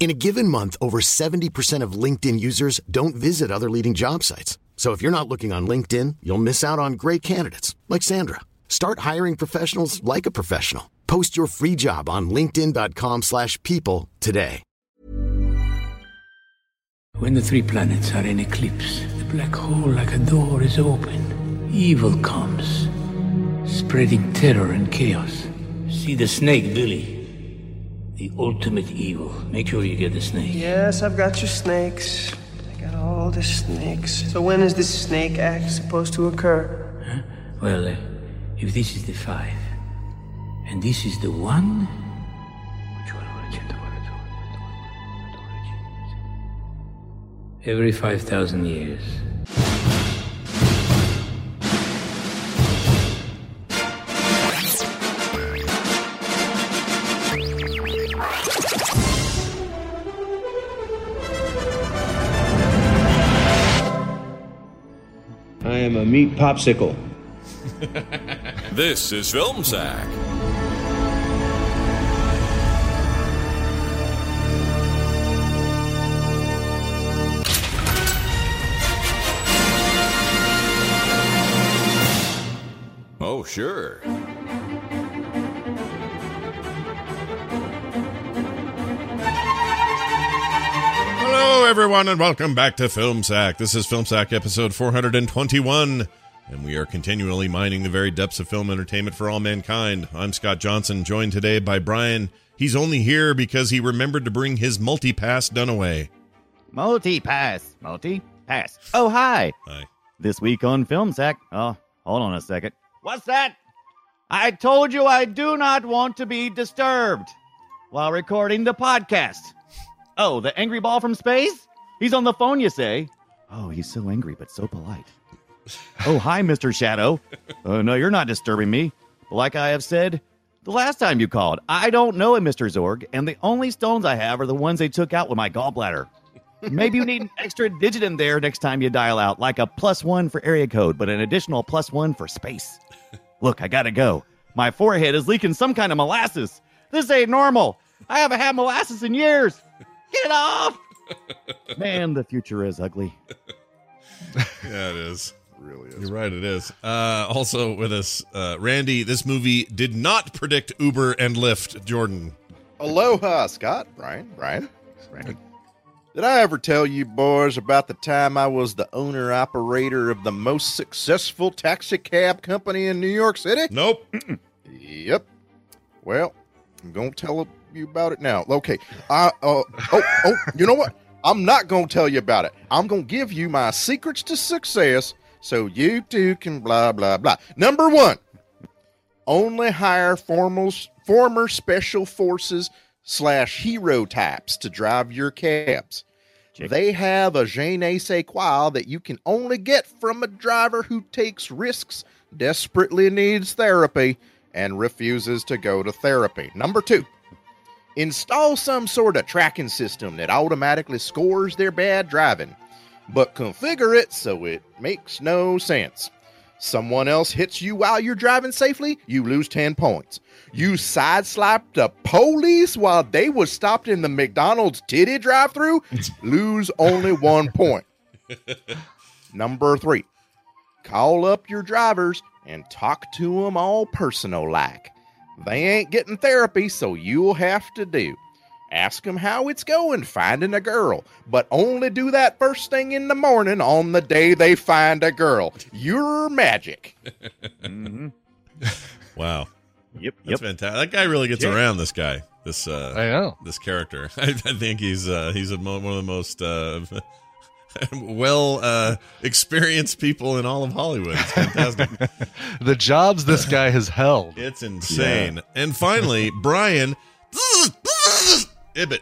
In a given month, over 70% of LinkedIn users don't visit other leading job sites. So if you're not looking on LinkedIn, you'll miss out on great candidates like Sandra. Start hiring professionals like a professional. Post your free job on linkedin.com/people today. When the three planets are in eclipse, the black hole like a door is open. Evil comes, spreading terror and chaos. See the snake, Billy. The ultimate evil. Make sure you get the snake. Yes, I've got your snakes. I got all the snakes. So when is this snake act supposed to occur? Well, uh, if this is the five, and this is the one. Every 5,000 years. Meat popsicle. This is Film Sack. Oh, sure. Hello, everyone, and welcome back to Film Sack. This is Film Sack episode 421, and we are continually mining the very depths of film entertainment for all mankind. I'm Scott Johnson, joined today by Brian. He's only here because he remembered to bring his multi pass Dunaway. Multi pass. Multi pass. Oh, hi. Hi. This week on Film Sack. Oh, hold on a second. What's that? I told you I do not want to be disturbed while recording the podcast. Oh, the angry ball from space? He's on the phone, you say? Oh, he's so angry but so polite. oh, hi, Mr. Shadow. Oh, no, you're not disturbing me. Like I have said the last time you called, I don't know a Mr. Zorg, and the only stones I have are the ones they took out with my gallbladder. Maybe you need an extra digit in there next time you dial out, like a plus one for area code, but an additional plus one for space. Look, I gotta go. My forehead is leaking some kind of molasses. This ain't normal. I haven't had molasses in years. Get it off! Man, the future is ugly. Yeah, it is. really is. You're right, it is. Uh, also with us, uh, Randy, this movie did not predict Uber and Lyft, Jordan. Aloha, Scott. Brian. Brian. Brian. Did I ever tell you boys about the time I was the owner operator of the most successful taxi cab company in New York City? Nope. Yep. Well, I'm going to tell you about it now. Okay. I uh, oh oh, you know what? I'm not going to tell you about it. I'm going to give you my secrets to success so you too can blah blah blah. Number 1. Only hire formal, former special forces slash hero types to drive your cabs. They have a je ne sais quoi that you can only get from a driver who takes risks, desperately needs therapy, and refuses to go to therapy. Number two, install some sort of tracking system that automatically scores their bad driving, but configure it so it makes no sense. Someone else hits you while you're driving safely, you lose 10 points. You sideswiped the police while they were stopped in the McDonald's titty drive through, lose only one point. Number three, call up your drivers and talk to them all personal like. They ain't getting therapy, so you'll have to do. Ask them how it's going finding a girl, but only do that first thing in the morning on the day they find a girl. You're magic. Wow. Yep. That's fantastic. That guy really gets Yeah. around, this guy. This uh, I know. this character. I, I think he's uh, he's a mo- one of the most uh, well uh, experienced people in all of Hollywood. It's fantastic. The jobs this guy has held. it's insane. And finally, Brian Ibbott.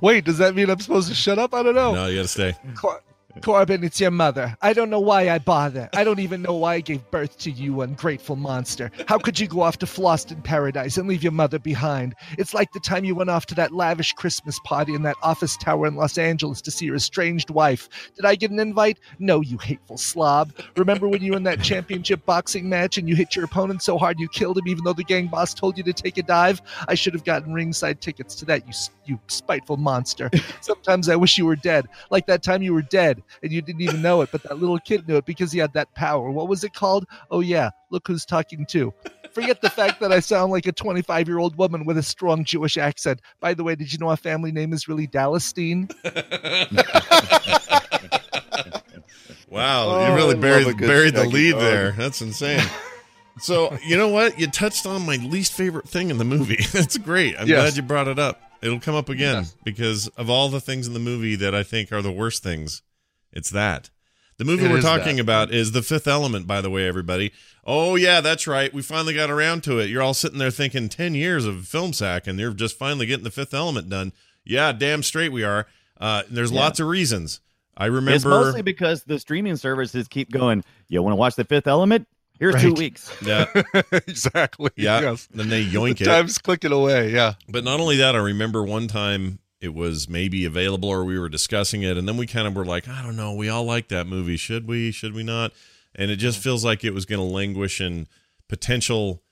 Wait, does that mean I'm supposed to shut up? I don't know. No, you got to stay. Cor- Korben, it's your mother. I don't know why I bother. I don't even know why I gave birth to you, ungrateful monster. How could you go off to Fhloston Paradise and leave your mother behind? It's like the time you went off to that lavish Christmas party in that office tower in Los Angeles to see your estranged wife. Did I get an invite? No, you hateful slob. Remember when you were in that championship boxing match and you hit your opponent so hard you killed him even though the gang boss told you to take a dive? I should have gotten ringside tickets to that, you you spiteful monster. Sometimes I wish you were dead. Like that time you were dead and you didn't even know it, but that little kid knew it because he had that power. What was it called? Oh, yeah, look who's talking too. Forget the fact that I sound like a 25 year old woman with a strong Jewish accent. By the way, did you know our family name is really Dallastine? Wow, Oh, you really buried good buried the lead dog. there. That's insane. So you know what? You touched on my least favorite thing in the movie. That's great. I'm Yes. glad you brought it up. It'll come up again Yes. because of all the things in the movie that I think are the worst things, it's that. The movie It we're talking that. about is The Fifth Element, by the way, everybody. Oh, yeah, that's right. We finally got around to it. You're all sitting there thinking 10 years of film sack, and you're just finally getting The Fifth Element done. Yeah, damn straight we are. Uh, there's Yeah. lots of reasons. I remember. It's remember. mostly because the streaming services keep going. You want to watch The Fifth Element? Here's two weeks. Yeah, exactly. yeah. Yes. Then they yoink it. Time's clicking away. Yeah. But not only that, I remember one time it was maybe available or we were discussing it, and then we kind of were like, I don't know, we all like that movie. Should we? Should we not? And it just feels like it was going to languish in potential,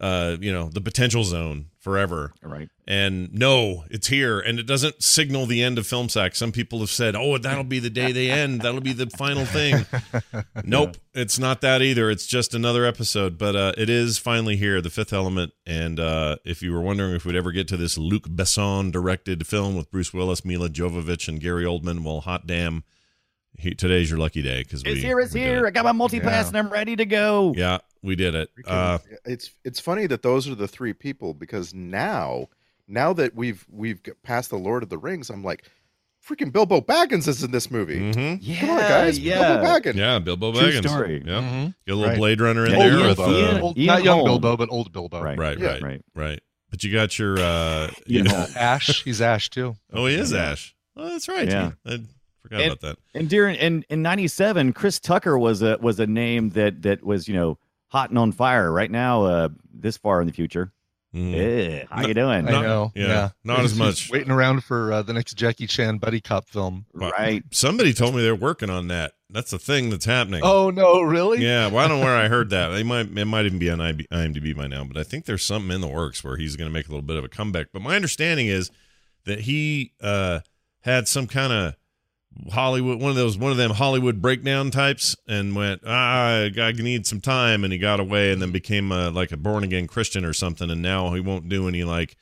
uh, you know, the potential zone forever. Right. And no, it's here, and it doesn't signal the end of film sack. Some people have said, "Oh, that'll be the day they end. That'll be the final thing." nope, it's not that either. It's just another episode, but uh, it is finally here, The Fifth Element. And uh, if you were wondering if we'd ever get to this Luc Besson directed film with Bruce Willis, Milla Jovovich, and Gary Oldman, well, hot damn, he, today's your lucky day because we It's here, it's we here. it. I got my multi pass Yeah. and I'm ready to go. Yeah, we did it. Uh, it's it's funny that those are the three people because now now that we've we've got past the Lord of the Rings, I'm like, freaking Bilbo Baggins is in this movie. mhm. Yeah, Come on, guys, yeah. Bilbo Baggins. Yeah, Bilbo True Baggins. story. Yeah, Mhm. get a little Right. Blade Runner in Yeah, there Ian- with. uh, Ian- Old, Ian not young Holm. Bilbo, but old Bilbo. Right, Right, Yeah. right, right. right. But you got your, uh, you Ian know, Ash. He's Ash too. oh, he is Yeah. Ash. Oh, that's right. Yeah. I forgot And- about that. And during in in '97, Chris Tucker was a was a name that that was you know hot and on fire. Right now, uh, this far in the future. Mhm. Eh, how you doing? I know. yeah, Yeah. not He's- as much. Waiting around for uh, the next Jackie Chan buddy cop film. Well, Right. Somebody told me they're working on that. That's the thing that's happening. Oh no, really? Yeah, well, I don't know where I heard that. They might it might even be on IMDb by now, but I think there's something in the works where he's going to make a little bit of a comeback. But my understanding is that he uh, had some kind of Hollywood one of those one of them Hollywood breakdown types and went ah I need some time and he got away and then became a, like a born again Christian or something and now he won't do any like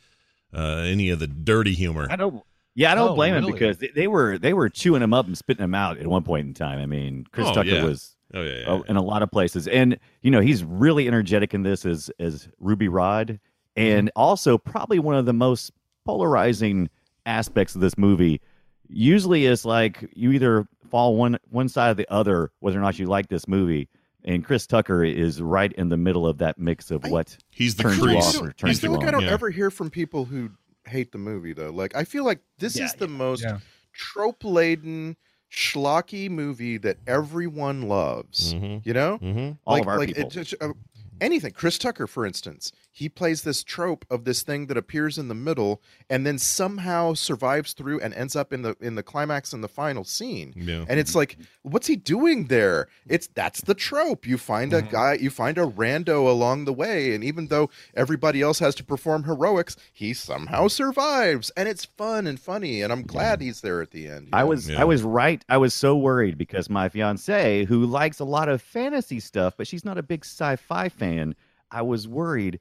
uh, any of the dirty humor. I don't. Yeah, I don't Oh, blame him because they, they were they were chewing him up and spitting him out at one point in time. I mean, Chris Oh, Tucker yeah. was Oh yeah, yeah, uh, in a lot of places, and you know he's really energetic in this as as Ruby Rhod, and also probably one of the most polarizing aspects of this movie. Usually, is like you either fall one one side or the other whether or not you like this movie. And Chris Tucker is right in the middle of that mix of what He's the turns you off or I turns feel you like I don't Yeah. ever hear from people who hate the movie though. Like I feel like this Yeah, is the most Yeah. trope laden, schlocky movie that everyone loves. Mhm. You know, Mm-hmm. All like of our like people. it's it's, uh, anything. Chris Tucker, for instance, he plays this trope of this thing that appears in the middle and then somehow survives through and ends up in the in the climax in the final scene. Yeah. And it's like, what's he doing there? It's that's the trope. You find a mm-hmm. guy, you find a rando along the way, and even though everybody else has to perform heroics, he somehow survives, and it's fun and funny. And I'm glad he's there at the end. you I know? was Yeah. I was right. I was so worried because my fiance, who likes a lot of fantasy stuff, but she's not a big sci-fi fan, I was worried.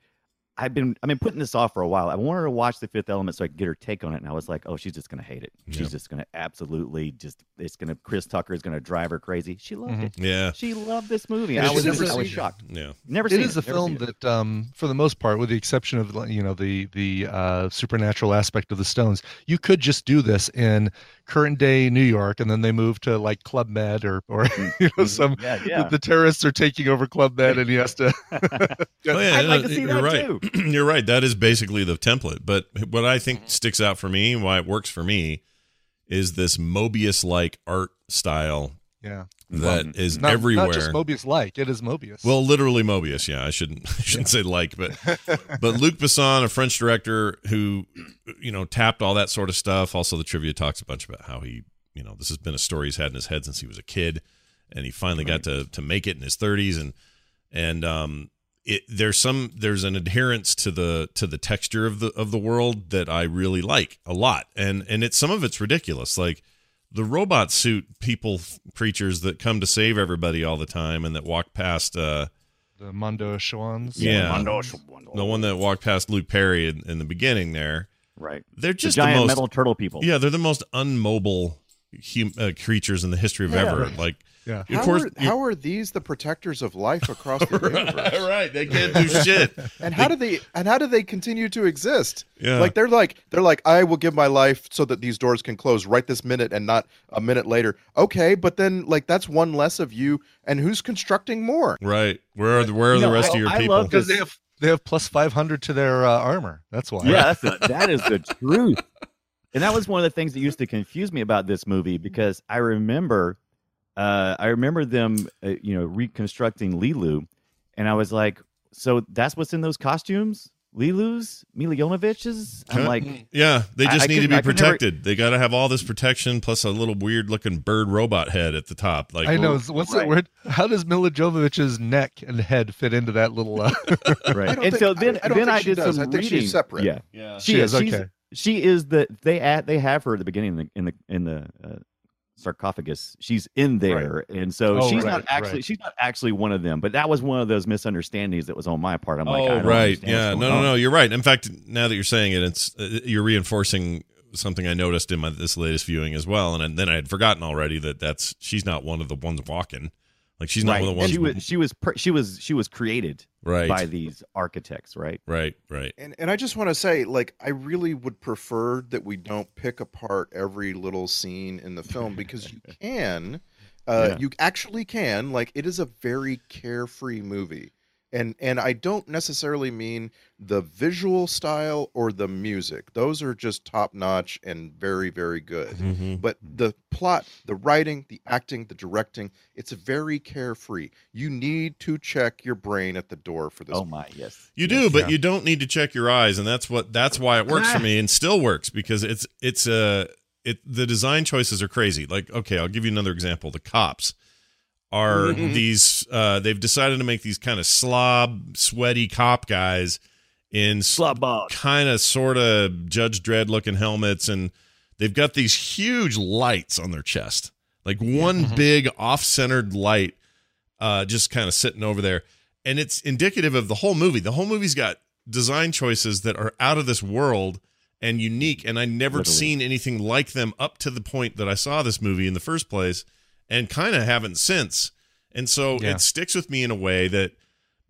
I've been I've been putting this off for a while. I wanted to watch The Fifth Element so I could get her take on it, and I was like, oh, she's just gonna hate it. She's Yeah. just gonna absolutely just it's gonna Chris Tucker is gonna drive her crazy. She loved Mhm. it. Yeah. she loved this movie. Yeah, I was she's just, never I was seen it. shocked. Yeah. Never It seen is a Never film that, um, for the most part, with the exception of you know the the uh, supernatural aspect of the Stones, you could just do this in current day New York, and then they move to like Club Med or or you know some Mm-hmm. Yeah, yeah. The, the terrorists are taking over Club Med, and he has to. Oh, yeah, I'd like to see you're that right. too. you're right. That is basically the template. But what I think sticks out for me, why it works for me, is this Moebius-like art style yeah, that is not, everywhere. Not just Moebius like it is Moebius. Well, literally Moebius. Yeah, I shouldn't I shouldn't say like, but but Luc Besson, a French director who you know tapped all that sort of stuff. Also, the trivia talks a bunch about how he you know this has been a story he's had in his head since he was a kid, and he finally got to to make it in his 30s, and and um it there's some there's an adherence to the to the texture of the of the world that I really like a lot, and and it's some of it's ridiculous, like the robot suit people creatures that come to save everybody all the time and that walk past uh the Mondoshawans. yeah Mondo the one that walked past luke perry in, in the beginning there Right. they're The just giant the most metal turtle people. yeah they're the most unmobile hum, uh, creatures in the history of Yeah. ever like Yeah. of How, course are, how are these the protectors of life across the universe? right they can't do shit And how do they and how do they continue to exist? Yeah. Like they're like they're like I will give my life so that these doors can close right this minute and not a minute later. Okay, but then like that's one less of you and who's constructing more? right where are the where are You the know, rest I- of your I people because they have they have plus five hundred to their uh, armor. That's why. Yeah, that's the, that is the truth. And that was one of the things that used to confuse me about this movie because I remember, uh, I remember them, uh, you know, reconstructing Leeloo, and I was like, so that's what's in those costumes, Leeloo's, Milla Jovovich's. I'm like, yeah they just I need to couldn't- be I could never- protected they got to have all this protection plus a little weird looking bird robot head at the top like I know. What's Right. that word? How does Milla Jovovich's neck and head fit into that little? Uh... right. I don't And think- so then, I- I don't then think I she did does. some I think she's separate. Yeah, yeah She she, is, is. Okay. she is the they add they have her at the beginning in the in the in the uh, sarcophagus. She's in there, and so Oh, she's right, not actually right. she's not actually one of them. But that was one of those misunderstandings that was on my part. I'm like, I oh right yeah no no no you're right in fact now that you're saying it it's uh, you're reinforcing something i noticed in my this latest viewing as well and then i had forgotten already that that's she's not one of the ones walking like she's not Right. one of the ones She was she was per- she was she was created right by these architects, right? right right And and I just want to say, like, I really would prefer that we don't pick apart every little scene in the film because you can, uh, Yeah. you actually can. Like, it is a very carefree movie, and and I don't necessarily mean the visual style or the music; those are just top notch and very very good. Mhm. But the plot, the writing, the acting, the directing, it's very carefree. You need to check your brain at the door for this. Oh my, yes. You do, but Yeah. you don't need to check your eyes, and that's what that's why it works for me, and still works because it's it's a it the design choices are crazy. Like, okay, I'll give you another example. The cops are these uh they've decided to make these kind of slob, sweaty cop guys in ball. kind of sort of Judge Dredd looking helmets, and they've got these huge lights on their chest, like one big off centered light, uh, just kind of sitting over there, and it's indicative of the whole movie. The whole movie's got design choices that are out of this world and unique, and I never Literally. seen anything like them up to the point that I saw this movie in the first place, and kind of haven't since. And so Yeah. it sticks with me in a way that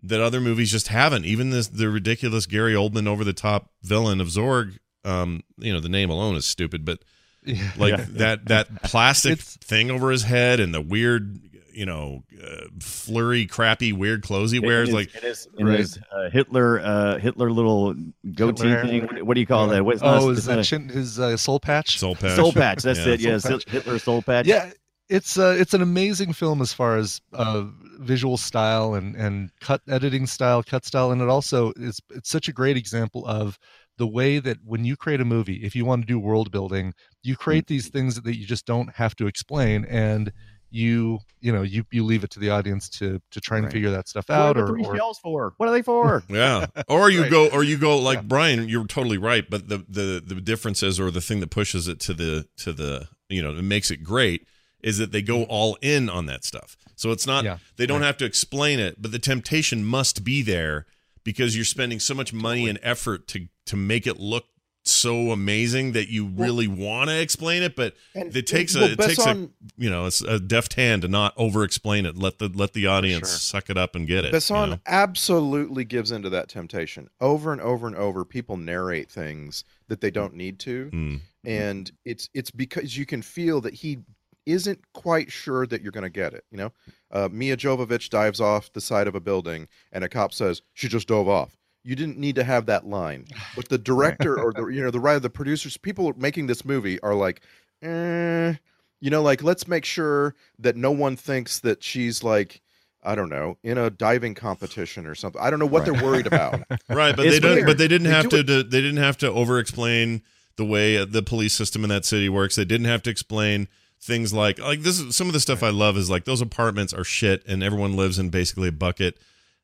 that other movies just haven't. Even this the ridiculous Gary Oldman over the top villain of Zorg. Um, you know, the name alone is stupid, but Yeah. like that that plastic thing over his head and the weird, you know, uh, flurry, crappy, weird clothes he wears. It is- like it is, in Right. his uh, Hitler uh, Hitler little goatee Hitler thing. What, what do you call that? What's oh, is that a- chin, his uh, soul patch? soul patch. soul patch? That's Yeah. it. Yes, Soul. Hitler soul patch. Yeah, it's uh, it's an amazing film as far as uh, visual style and and cut editing style, cut style, and it also is it's such a great example of the way that when you create a movie, if you want to do world building, you create Mm-hmm. these things that you just don't have to explain and you you know you you leave it to the audience to to try and Right. figure that stuff What are out the or, three or shells for? What are they for? Yeah. Or you Right. go or you go like Yeah. Brian, you're totally right, but the the the difference is or the thing that pushes it to the to the you know, it makes it great is that they go all in on that stuff. So it's not Yeah. they don't Right. have to explain it, but the temptation must be there because you're spending so much money and effort to to make it look so amazing that you really want to explain it, but And- it takes well, a it takes a you know it's a deft hand to not over explain it. Let the let the audience sure. suck it up and get it. you Besson know? absolutely gives into that temptation. Over and over and over, people narrate things that they don't need to, Mm. and it's it's because you can feel that he isn't quite sure that you're going to get it. You know, uh, Mia Jovovich dives off the side of a building, and a cop says she just dove off. You didn't need to have that line, but the director or the you know the writer, the producers, people making this movie are like, eh, you know, like let's make sure that no one thinks that she's like. I don't know, in a diving competition or something. I don't know what they're worried about. right but It's they don't but they didn't They have to, to they didn't have to over explain the way uh, the police system in that city works they didn't have to explain things like like this is some of the stuff i love is like those apartments are shit and everyone lives in basically a bucket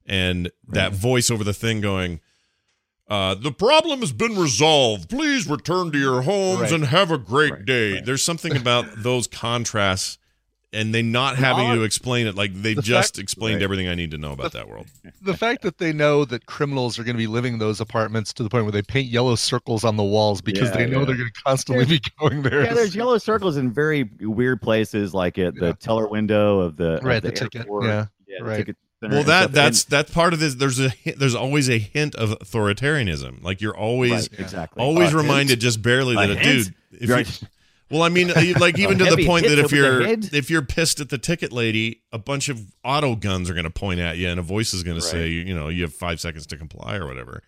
and that voice over the thing going uh, the problem has been resolved. Please return to your homes Right. and have a great day. There's something about those contrasts and they not having to explain it. Like they the just fact- explained Right. everything I need to know about that world. The fact that they know that criminals are going to be living in those apartments to the point where they paint yellow circles on the walls because Yeah, they know yeah. they're going to constantly be going there. Yeah, there's yellow circles in very weird places, like at the teller window of the of Right, the, the ticket, airport. yeah, the right. ticket Well, that stuff. that's that's part of this. There's a there's always a hint of authoritarianism. Like you're always Right, exactly. always A reminded hint? just barely that A a, hint? dude. If Right. you, well, I mean, uh, like even to the point that if you're if you're pissed at the ticket lady, a bunch of auto guns are going to point at you, and a voice is going to say, you know, you have five seconds to comply or whatever.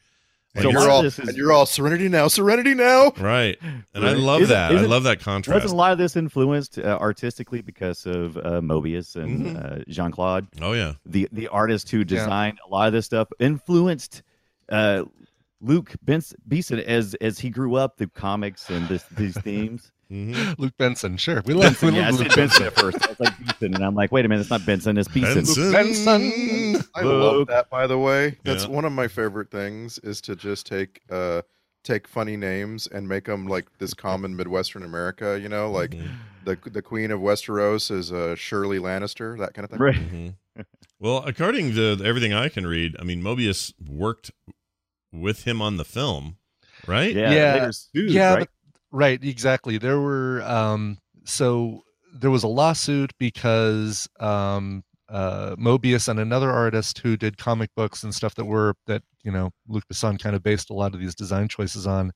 And So you're all is- and you're all serenity now, serenity now. Right, and I love Isn't- that. I love that contrast. Wasn't a lot of this influenced uh, artistically because of uh, Moebius and Mhm. uh, Jean Claude, Oh yeah, the the artist who designed a lot of this stuff, influenced uh, Luke Benson, Beeson as as he grew up through comics and this, these themes. Hmm Luke Benson, sure. We love, we Benson, yeah, love said Luke Benson at first. I was like Beeson, and I'm like, wait a minute, it's not Benson, it's Beeson. Benson. Benson. I love that. By the way, that's Yeah. one of my favorite things is to just take uh take funny names and make them like this common Midwestern America. You know, like Mm-hmm. the the Queen of Westeros is uh, Shirley Lannister, that kind of thing. Right. hmm Well, according to everything I can read, I mean, Moebius worked with him on the film, right? Yeah, Yeah, later sued, yeah, right? Right, exactly. There were um so there was a lawsuit because um uh Moebius and another artist who did comic books and stuff that were that, you know, Luc Besson kind of based a lot of these design choices on.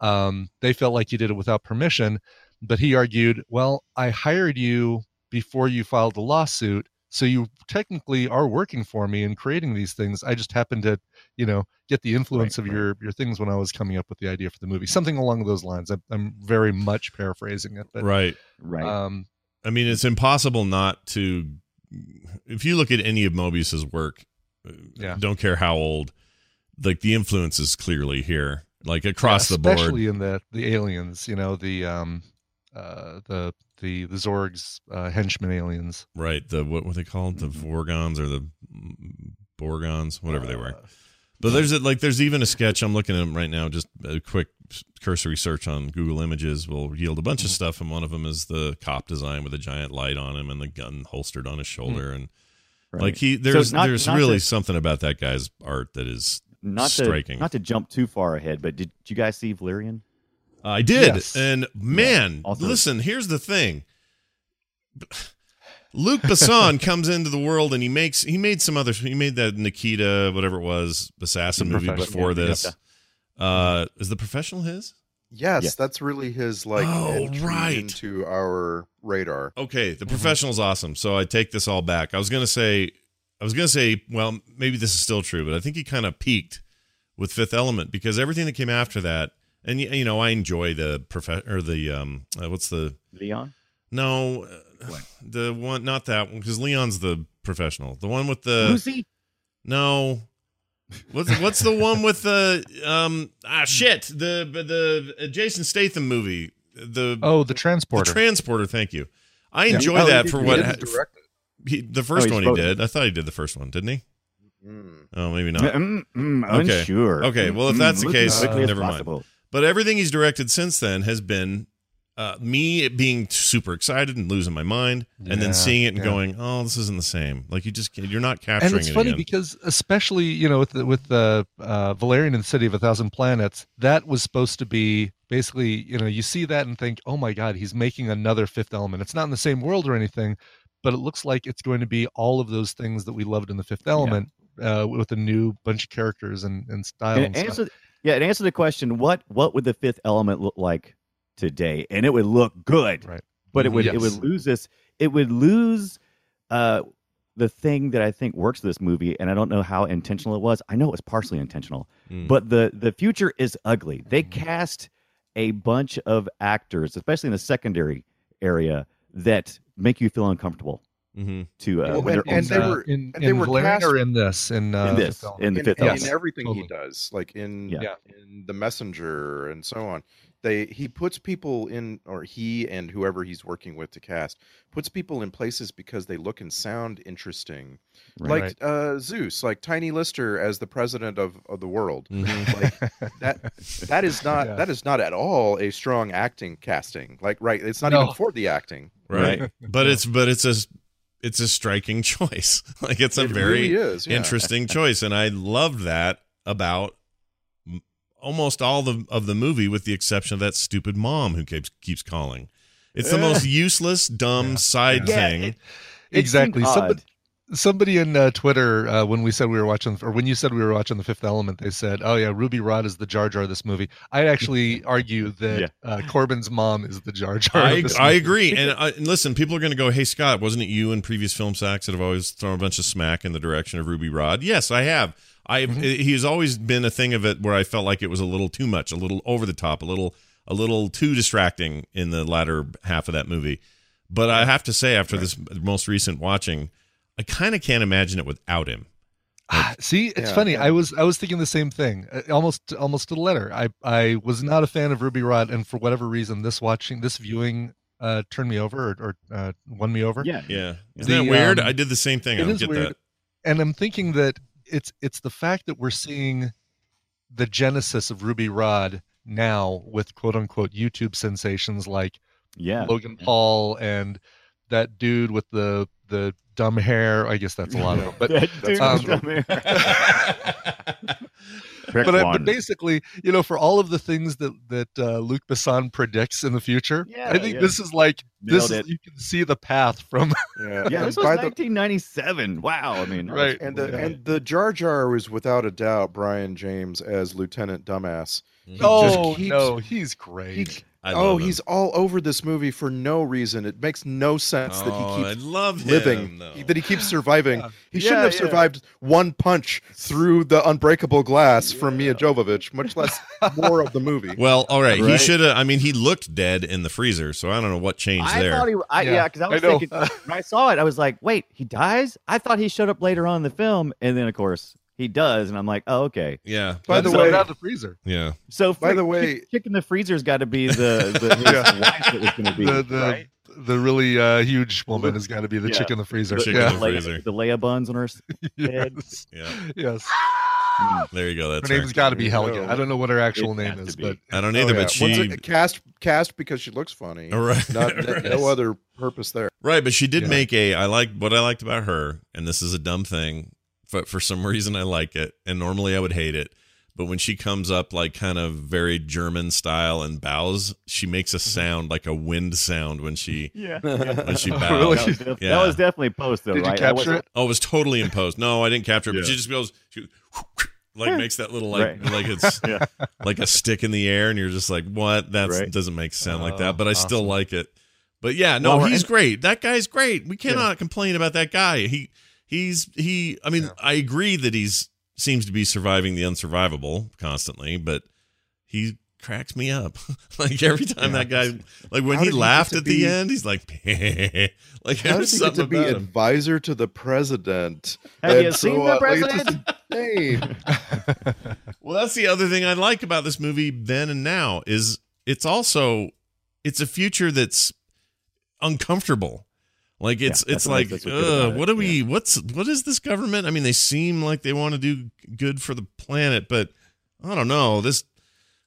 Um they felt like you did it without permission, but he argued, "Well, I hired you before you filed the lawsuit, so you technically are working for me and creating these things. I just happened to, you know, get the influence of your your things when I was coming up with the idea for the movie. Something along those lines. I'm, I'm very much paraphrasing it, but Right. Right. um, I mean, it's impossible not to. If you look at any of Moebius's work, uh, Yeah. don't care how old, like the influence is clearly here, like across the board. especially in the the aliens. You know, the um, uh, the the the Zorg's uh, henchmen aliens. Right. The what were they called? The Mm-hmm. Vorgons or the mm, Borgons, whatever they Uh, were. But there's a, like there's even a sketch I'm looking at them right now. Just a quick cursory search on Google Images will yield a bunch Mm-hmm. of stuff, and one of them is the cop design with a giant light on him and the gun holstered on his shoulder, and Right. like he So there's not- there's not really to- something about that guy's art that is not striking. to not to jump too far ahead, but did, did you guys see Valerian? I did. Yes. And man, Also- listen, here's the thing. Luc Besson comes into the world and he makes he made some other he made that Nikita whatever it was assassin The movie before yeah. this. Uh is the professional his? Yes, Yeah. that's really his like Oh, entry right. into our radar. Okay, the professional's awesome. So I take this all back. I was going to say I was going to say well maybe this is still true, but I think he kind of peaked with Fifth Element because everything that came after that and you know I enjoy the prof or the um uh, what's the Leon? No, uh, the one, not that one, because Leon's the professional. The one with the Lucy? no. What's what's the one with the um ah shit the the Jason Statham movie the Oh, the transporter the transporter. transporter. Thank you. I Yeah. enjoy Oh, that did- for he what did ha- he, the first he one he did. I thought he did the first one, didn't he? Mm. Oh, maybe not. Mm, mm, Okay. unsure. Okay, well, if Mm, that's the case, quickly as never mind. possible. But everything he's directed since then has been uh, me being super excited and losing my mind, and then seeing it and yeah. going, "Oh, this isn't the same." Like you just you're not capturing. and it's it funny again. because especially you know with the, with the uh, Valerian and the City of a Thousand Planets, that was supposed to be basically you know you see that and think, oh my god, he's making another Fifth Element. It's not in the same world or anything, but it looks like it's going to be all of those things that we loved in the Fifth Element uh, with a new bunch of characters and, and style. And And it stuff. answer, yeah, and answer the question: what what would the fifth element look like today? And it would look good, right? But it would it would lose this. It would lose uh, the thing that I think works this movie, and I don't know how intentional it was. I know it was partially intentional, Mm. but the the future is ugly. They cast a bunch of actors, especially in the secondary area, that make you feel uncomfortable. Mm-hmm. To uh, Well, and, they're and they were in, and they in were cast or in this in, uh, In this, Fifth in the in, Fifth in everything Totally. he does, like in Yeah. in the messenger and so on. They he puts people in, or he and whoever he's working with to cast puts people in places because they look and sound interesting, Right. like uh, Zeus, like Tiny Lister as the president of, of the world. Mhm. Like that that is not Yeah. that is not at all a strong acting casting. Like right, it's not No. even for the acting. right? Right. But it's but it's a it's a striking choice. like it's a It very really is, yeah. interesting choice, and I loved that about almost all the of the movie, with the exception of that stupid mom who keeps keeps calling. It's the eh. most useless, dumb side Yeah, thing. it- it exactly. Somebody, odd. Somebody in uh, Twitter uh, when we said we were watching, or when you said we were watching The Fifth Element, they said, "Oh yeah, Ruby Rhod is the Jar Jar of this movie." I'd actually argue that Yeah. uh, Korben's mom is the Jar Jar. I, of this I agree, and, uh, and listen, people are going to go, "Hey Scott, wasn't it you in previous film sacks that have always thrown a bunch of smack in the direction of Ruby Rhod?" Yes, I have. I Mm-hmm. he's always been a thing of it where I felt like it was a little too much, a little over the top, a little a little too distracting in the latter half of that movie. But I have to say, after this most recent watching, I kind of can't imagine it without him. Ah, See, it's Yeah, funny. yeah. I was I was thinking the same thing, uh, almost almost to the letter. I I was not a fan of Ruby Rhod, and for whatever reason, this watching this viewing uh, turned me over or, or uh, won me over. Yeah, Yeah, isn't The, that weird? um, I did the same thing. I It don't is get weird, that. and I'm thinking that it's it's the fact that we're seeing the genesis of Ruby Rhod now with quote unquote YouTube sensations like yeah. Logan Paul and that dude with the the dumb hair. I guess that's a lot of them, but That dude um, was dumb here. Prick but, I, but basically, you know, for all of the things that that uh, Luc Besson predicts in the future, Yeah, I think yeah. this is like Nailed this. Is, you can see the path from Yeah, yeah, this was by the- 1997. Wow, I mean, Right. And the Yeah. and the Jar Jar was without a doubt Brion James as Lieutenant Dumbass. He oh just keeps- no, he's great. he- I oh, he's all over this movie for no reason. It makes no sense that Oh, he I keeps love living, him, though. that he keeps surviving. He Yeah, shouldn't have yeah. survived one punch through the unbreakable glass from Mia Jovovich, much less more of the movie. Well, all right. He should have. I mean, he looked dead in the freezer, so I don't know what changed I there. thought he, I, Yeah, yeah, because I was I thinking when I saw it, I was like, wait, he dies? I thought he showed up later on in the film, and then of course he does, and I'm like, oh, okay. yeah. By the So way- out of the freezer. yeah. So By the way- chick, chick in the freezer's got to be the the Yeah. wife that was going to be The the, right? the really uh, huge woman has got to be the Yeah. chick in the freezer. The yeah. the freezer. Leia, the Leia buns on her s- head. yes. Yeah. Yes. There you go. Her That's her. name's got to be There Helga. I don't know what her actual It name is, but. I don't Oh, either, yeah. but she. It- cast cast because she looks funny. All right. Not, Right. no other purpose there. Right, but she did Yeah. make a. I like what I liked about her, and this is a dumb thing, but for some reason I like it, and normally I would hate it. But when she comes up like kind of very German style and bows, she makes a mm-hmm. sound like a wind sound when she Yeah. when she Oh, bows. really? That was, def- Yeah. that was definitely post though, did you right? That capture it? Oh, it was totally imposed. No, I didn't capture it, but she just goes she like makes that little like Right. like it's Yeah. like a stick in the air, and you're just like, what? That Right. doesn't make sound like Oh, that. But I still like it. But yeah, no, Well, he's and- great. That guy's great. We cannot complain about that guy. He he's he. I mean, I agree that he's seems to be surviving the unsurvivable constantly, but he cracks me up. like every time that guy, like when How he did he laughed at be- the end, he's like, like How does he get to be him. advisor to the president? Have you And seen so, the uh, like, it's president? just. Well, that's the other thing I like about this movie then and now is it's also it's a future that's uncomfortable. Like it's Yeah, it's what like makes it so good uh, what do we what's what is this government? I mean, they seem like they want to do good for the planet, but I don't know. This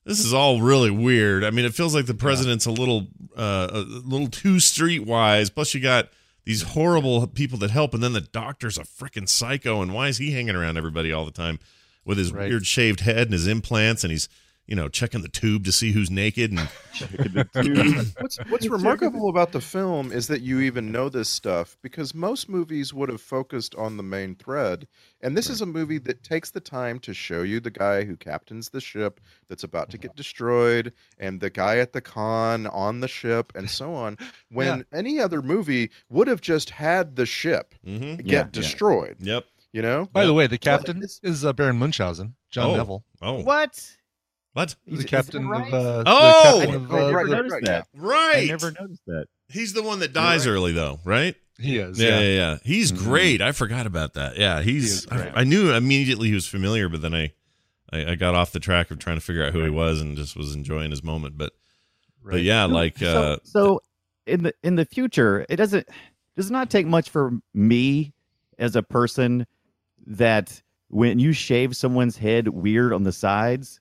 this is all really weird. I mean, it feels like the president's a little uh, a little too streetwise. Plus, you got these horrible people that help, and then the doctor's a freaking psycho. And why is he hanging around everybody all the time with his Right. weird shaved head and his implants, and he's you know checking the tube to see who's naked and what's what's remarkable about the film is that you even know this stuff because most movies would have focused on the main thread and this is a movie that takes the time to show you the guy who captains the ship that's about to get destroyed and the guy at the con on the ship and so on when any other movie would have just had the ship Mhm. get Yeah, yeah. destroyed Yep. you know By the way, the captain is uh, Baron Munchausen, John Oh. Neville. Oh, What? What? The captain of. Uh, Oh! the captain of, uh, never the- noticed that. Right. I never noticed that. He's the one that dies early, though, right? He is, Yeah, yeah. yeah, yeah. He's great. I forgot about that. Yeah, he's. is great. I, I knew immediately he was familiar, but then I, I, I got off the track of trying to figure out who he was and just was enjoying his moment. But, but yeah, like, so, uh, so in the in the future, it doesn't does not take much for me as a person that when you shave someone's head weird on the sides,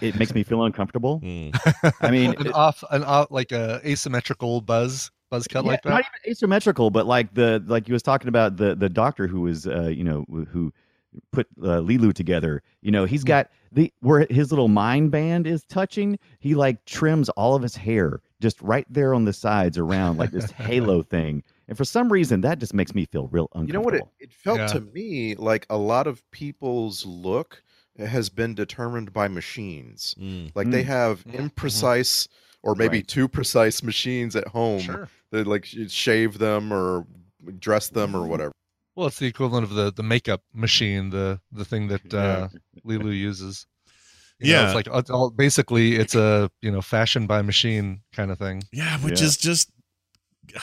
it makes me feel uncomfortable. hmm. I mean, an it- off, an off, like a asymmetrical buzz, buzz cut yeah, like that. not even asymmetrical, but like the like you was talking about the the doctor who was uh you know who put uh, Leeloo together. You know, Hmm. he's got the where his little mind band is touching. He like trims all of his hair just right there on the sides around like this halo thing. And for some reason, that just makes me feel real uncomfortable. You know what? It, it felt Yeah. to me like a lot of people's look has been determined by machines. Mm. Like they Mm. have imprecise or maybe Right. too precise machines at home Sure. that like shave them or dress them or whatever. Well, it's the equivalent of the the makeup machine, the the thing that uh, Leeloo uses. You know, Yeah. it's like it's all basically it's a you know fashion by machine kind of thing. yeah, which Yeah. is just,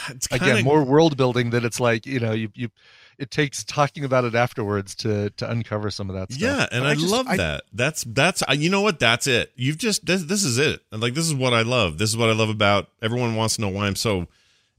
it's Again, kinda- more world building that it's like you know you you it takes talking about it afterwards to to uncover some of that stuff. Yeah, and I, I just- love I- that. That's that's I- you know what? That's it. You've just this, this is it. And, Like this is what I love. This is what I love about. Everyone wants to know why I'm so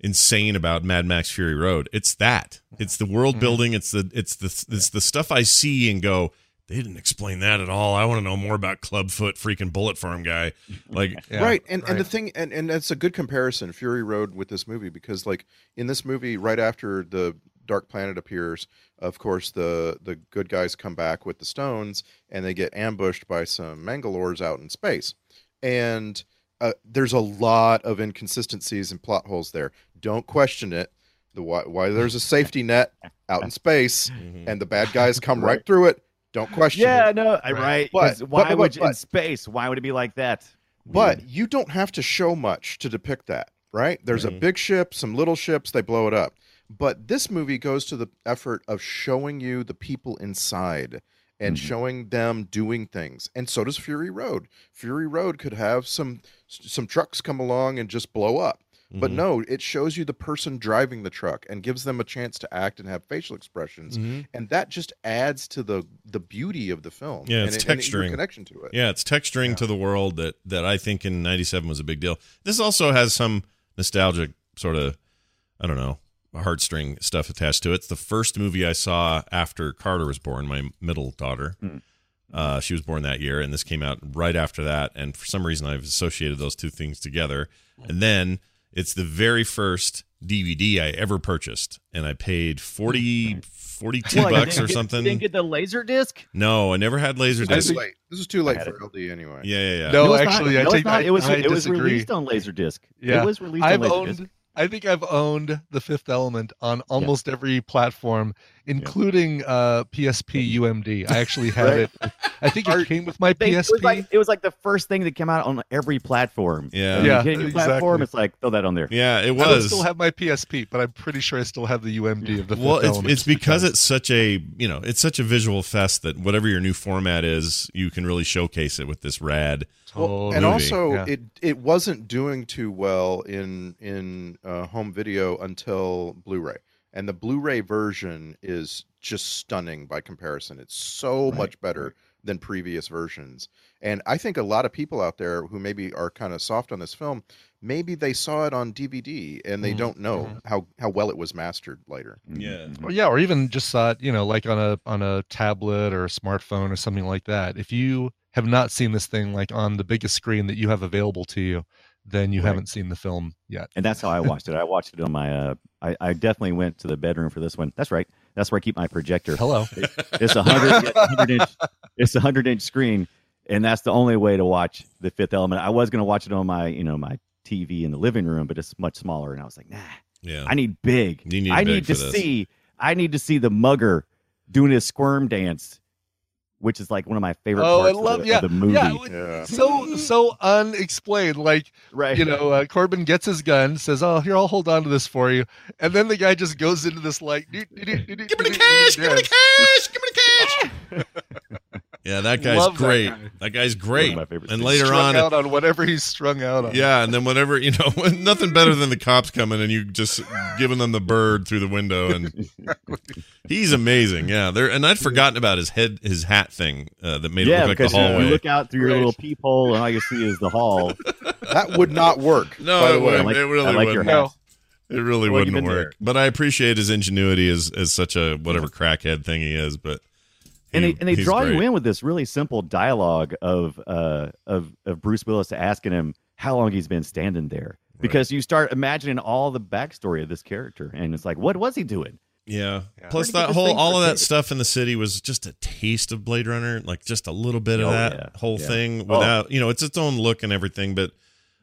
insane about Mad Max Fury Road. It's that. It's the world Mm-hmm. building. It's the it's the it's the stuff I see and go. They didn't explain that at all. I want to know more about Clubfoot, freaking Bullet Farm guy. Like, Yeah, right and and the thing and and that's a good comparison fury road with this movie because like in this movie right after the dark planet appears of course the the good guys come back with the stones and they get ambushed by some mangalores out in space and uh, there's a lot of inconsistencies and plot holes there don't question it the why, why there's a safety net out in space Mhm. and the bad guys come right through it don't question yeah, it no, I right. But- 'cause but- why but- would you, in space? Why would it be like that? But you don't have to show much to depict that, right? There's a big ship, some little ships, they blow it up. But this movie goes to the effort of showing you the people inside and showing them doing things. And so does Fury Road. Fury Road could have some some trucks come along and just blow up. But Mhm. no, it shows you the person driving the truck and gives them a chance to act and have facial expressions. Mhm. And that just adds to the the beauty of the film. Yeah, and it's it- texturing. connection to it. Yeah, it's texturing to the world that that I think in '97 was a big deal. This also has some nostalgic sort of, I don't know, heartstring stuff attached to it. It's the first movie I saw after Carter was born, my middle daughter. Uh, she was born that year, and this came out right after that. And for some reason, I've associated those two things together. And then it's the very first DVD I ever purchased, and I paid 40, 42 What, you bucks or get- something. You didn't get the laser disc? no, I never had laser This is disc. late. This is too late had for LD anyway. Yeah, yeah, yeah. No, it's not. actually, I No, take not. I- It was I it was released on Laserdisc. Yeah, It was released I've on owned. I think I've owned the Fifth Element on almost every platform, including uh, PSP UMD. I actually had Right. it. I think it came with my They- PSP. It was, like, it was like the first thing that came out on every platform. Yeah. You Yeah, new exactly. platform, it's like throw that on there. Yeah, it was. I still have my PSP, but I'm pretty sure I still have the UMD of the Fifth well, it's, it's because it's such a you know it's such a visual fest that whatever your new format is, you can really showcase it with this rad. Totally. and also Yeah. it it wasn't doing too well in in uh, home video until Blu-ray, and the Blu-ray version is just stunning by comparison. It's so much better than previous versions, and I think a lot of people out there who maybe are kind of soft on this film, maybe they saw it on DVD and they Mhm. don't know mm-hmm. how how well it was mastered later. Mm-hmm, yeah, mm-hmm. Or yeah, or even just saw it, you know, like on a on a tablet or a smartphone or something like that. If you have not seen this thing like on the biggest screen that you have available to you, then you Right. haven't seen the film yet. And that's how I watched it. I watched it on my. Uh, I, I definitely went to the bedroom for this one. That's right. That's where I keep my projector. Hello. It- it's a hundred. it's a hundred inch. It's a hundred inch screen, and that's the only way to watch The Fifth Element. I was going to watch it on my, you know, my TV in the living room, but it's much smaller, and I was like, nah. Yeah. I need big. Need I big need to this. see. I need to see the mugger doing his squirm dance, which is like one of my favorite Oh, I parts love of, the, yeah, of the movie. yeah, So so unexplained. Like Right. you know, uh, Korben gets his gun, says, "Oh, here, I'll hold on to this for you," and then the guy just goes into this like, give me the cash, give me the cash, give me the cash. Yeah, that guy's Love that great. guy. That, guy's great. my favorite and later strung on, out on whatever he's strung out on. yeah, and then whatever you know, nothing better than the cops coming and you just giving them the bird through the window, and he's amazing. Yeah, there. And I'd forgotten about his head, his hat thing uh, that made it yeah, look like the hallway. you look out through your Right. little peephole, and all you see is the hall. That would not work. No, it way. wouldn't. Like- it really like wouldn't. hat. It really Well, wouldn't been work. But I appreciate his ingenuity as as such a whatever crackhead thing he is. But and he- they and they he's draw you in with this really simple dialogue of uh of of Bruce Willis asking him how long he's been standing there because you start imagining all the backstory of this character and it's like what was he doing? Yeah. Where'd Plus that whole all of that kids? stuff in the city was just a taste of Blade Runner, like just a little bit of Oh, that yeah. whole Yeah. thing Oh. without, you know, it's its own look and everything, but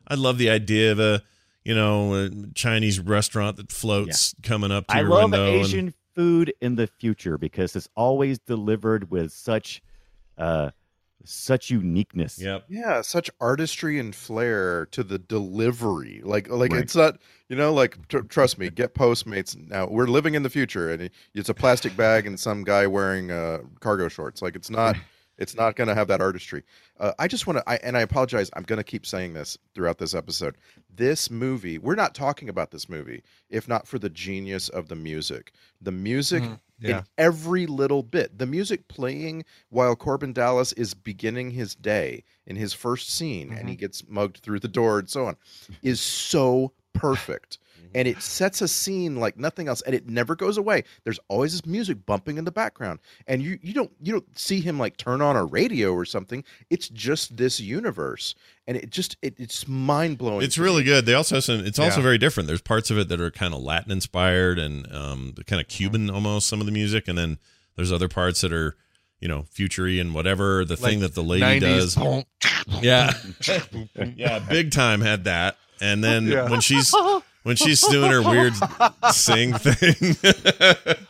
I love the idea of a, you know, a Chinese restaurant that floats coming up to I your love window and- Asian food in the future because it's always delivered with such uh such uniqueness. Yep. Yeah, such artistry and flair to the delivery. Like, like Right. it's not, you know, like tr- trust me, get Postmates now. We're living in the future, and it's a plastic bag and some guy wearing uh, cargo shorts. Like, it's not, it's not going to have that artistry. Uh, I just want to, I, and I apologize. I'm going to keep saying this throughout this episode. This movie, we're not talking about this movie if not for the genius of the music. The music Mm, yeah. in every little bit. The music playing while Korben Dallas is beginning his day in his first scene and he gets mugged through the door and so on is so perfect. And it sets a scene like nothing else, and it never goes away. There's always this music bumping in the background, and you you don't you don't see him like turn on a radio or something. It's just this universe, and it just it, it's mind blowing. It's really good. They also have some. It's also Yeah. very different. There's parts of it that are kind of Latin inspired and um, kind of Cuban almost. Some of the music, and then there's other parts that are, you know, futury and whatever. The thing that the lady 90s. does. Yeah, yeah, big time had that. And then Yeah. when she's when she's doing her weird sing thing.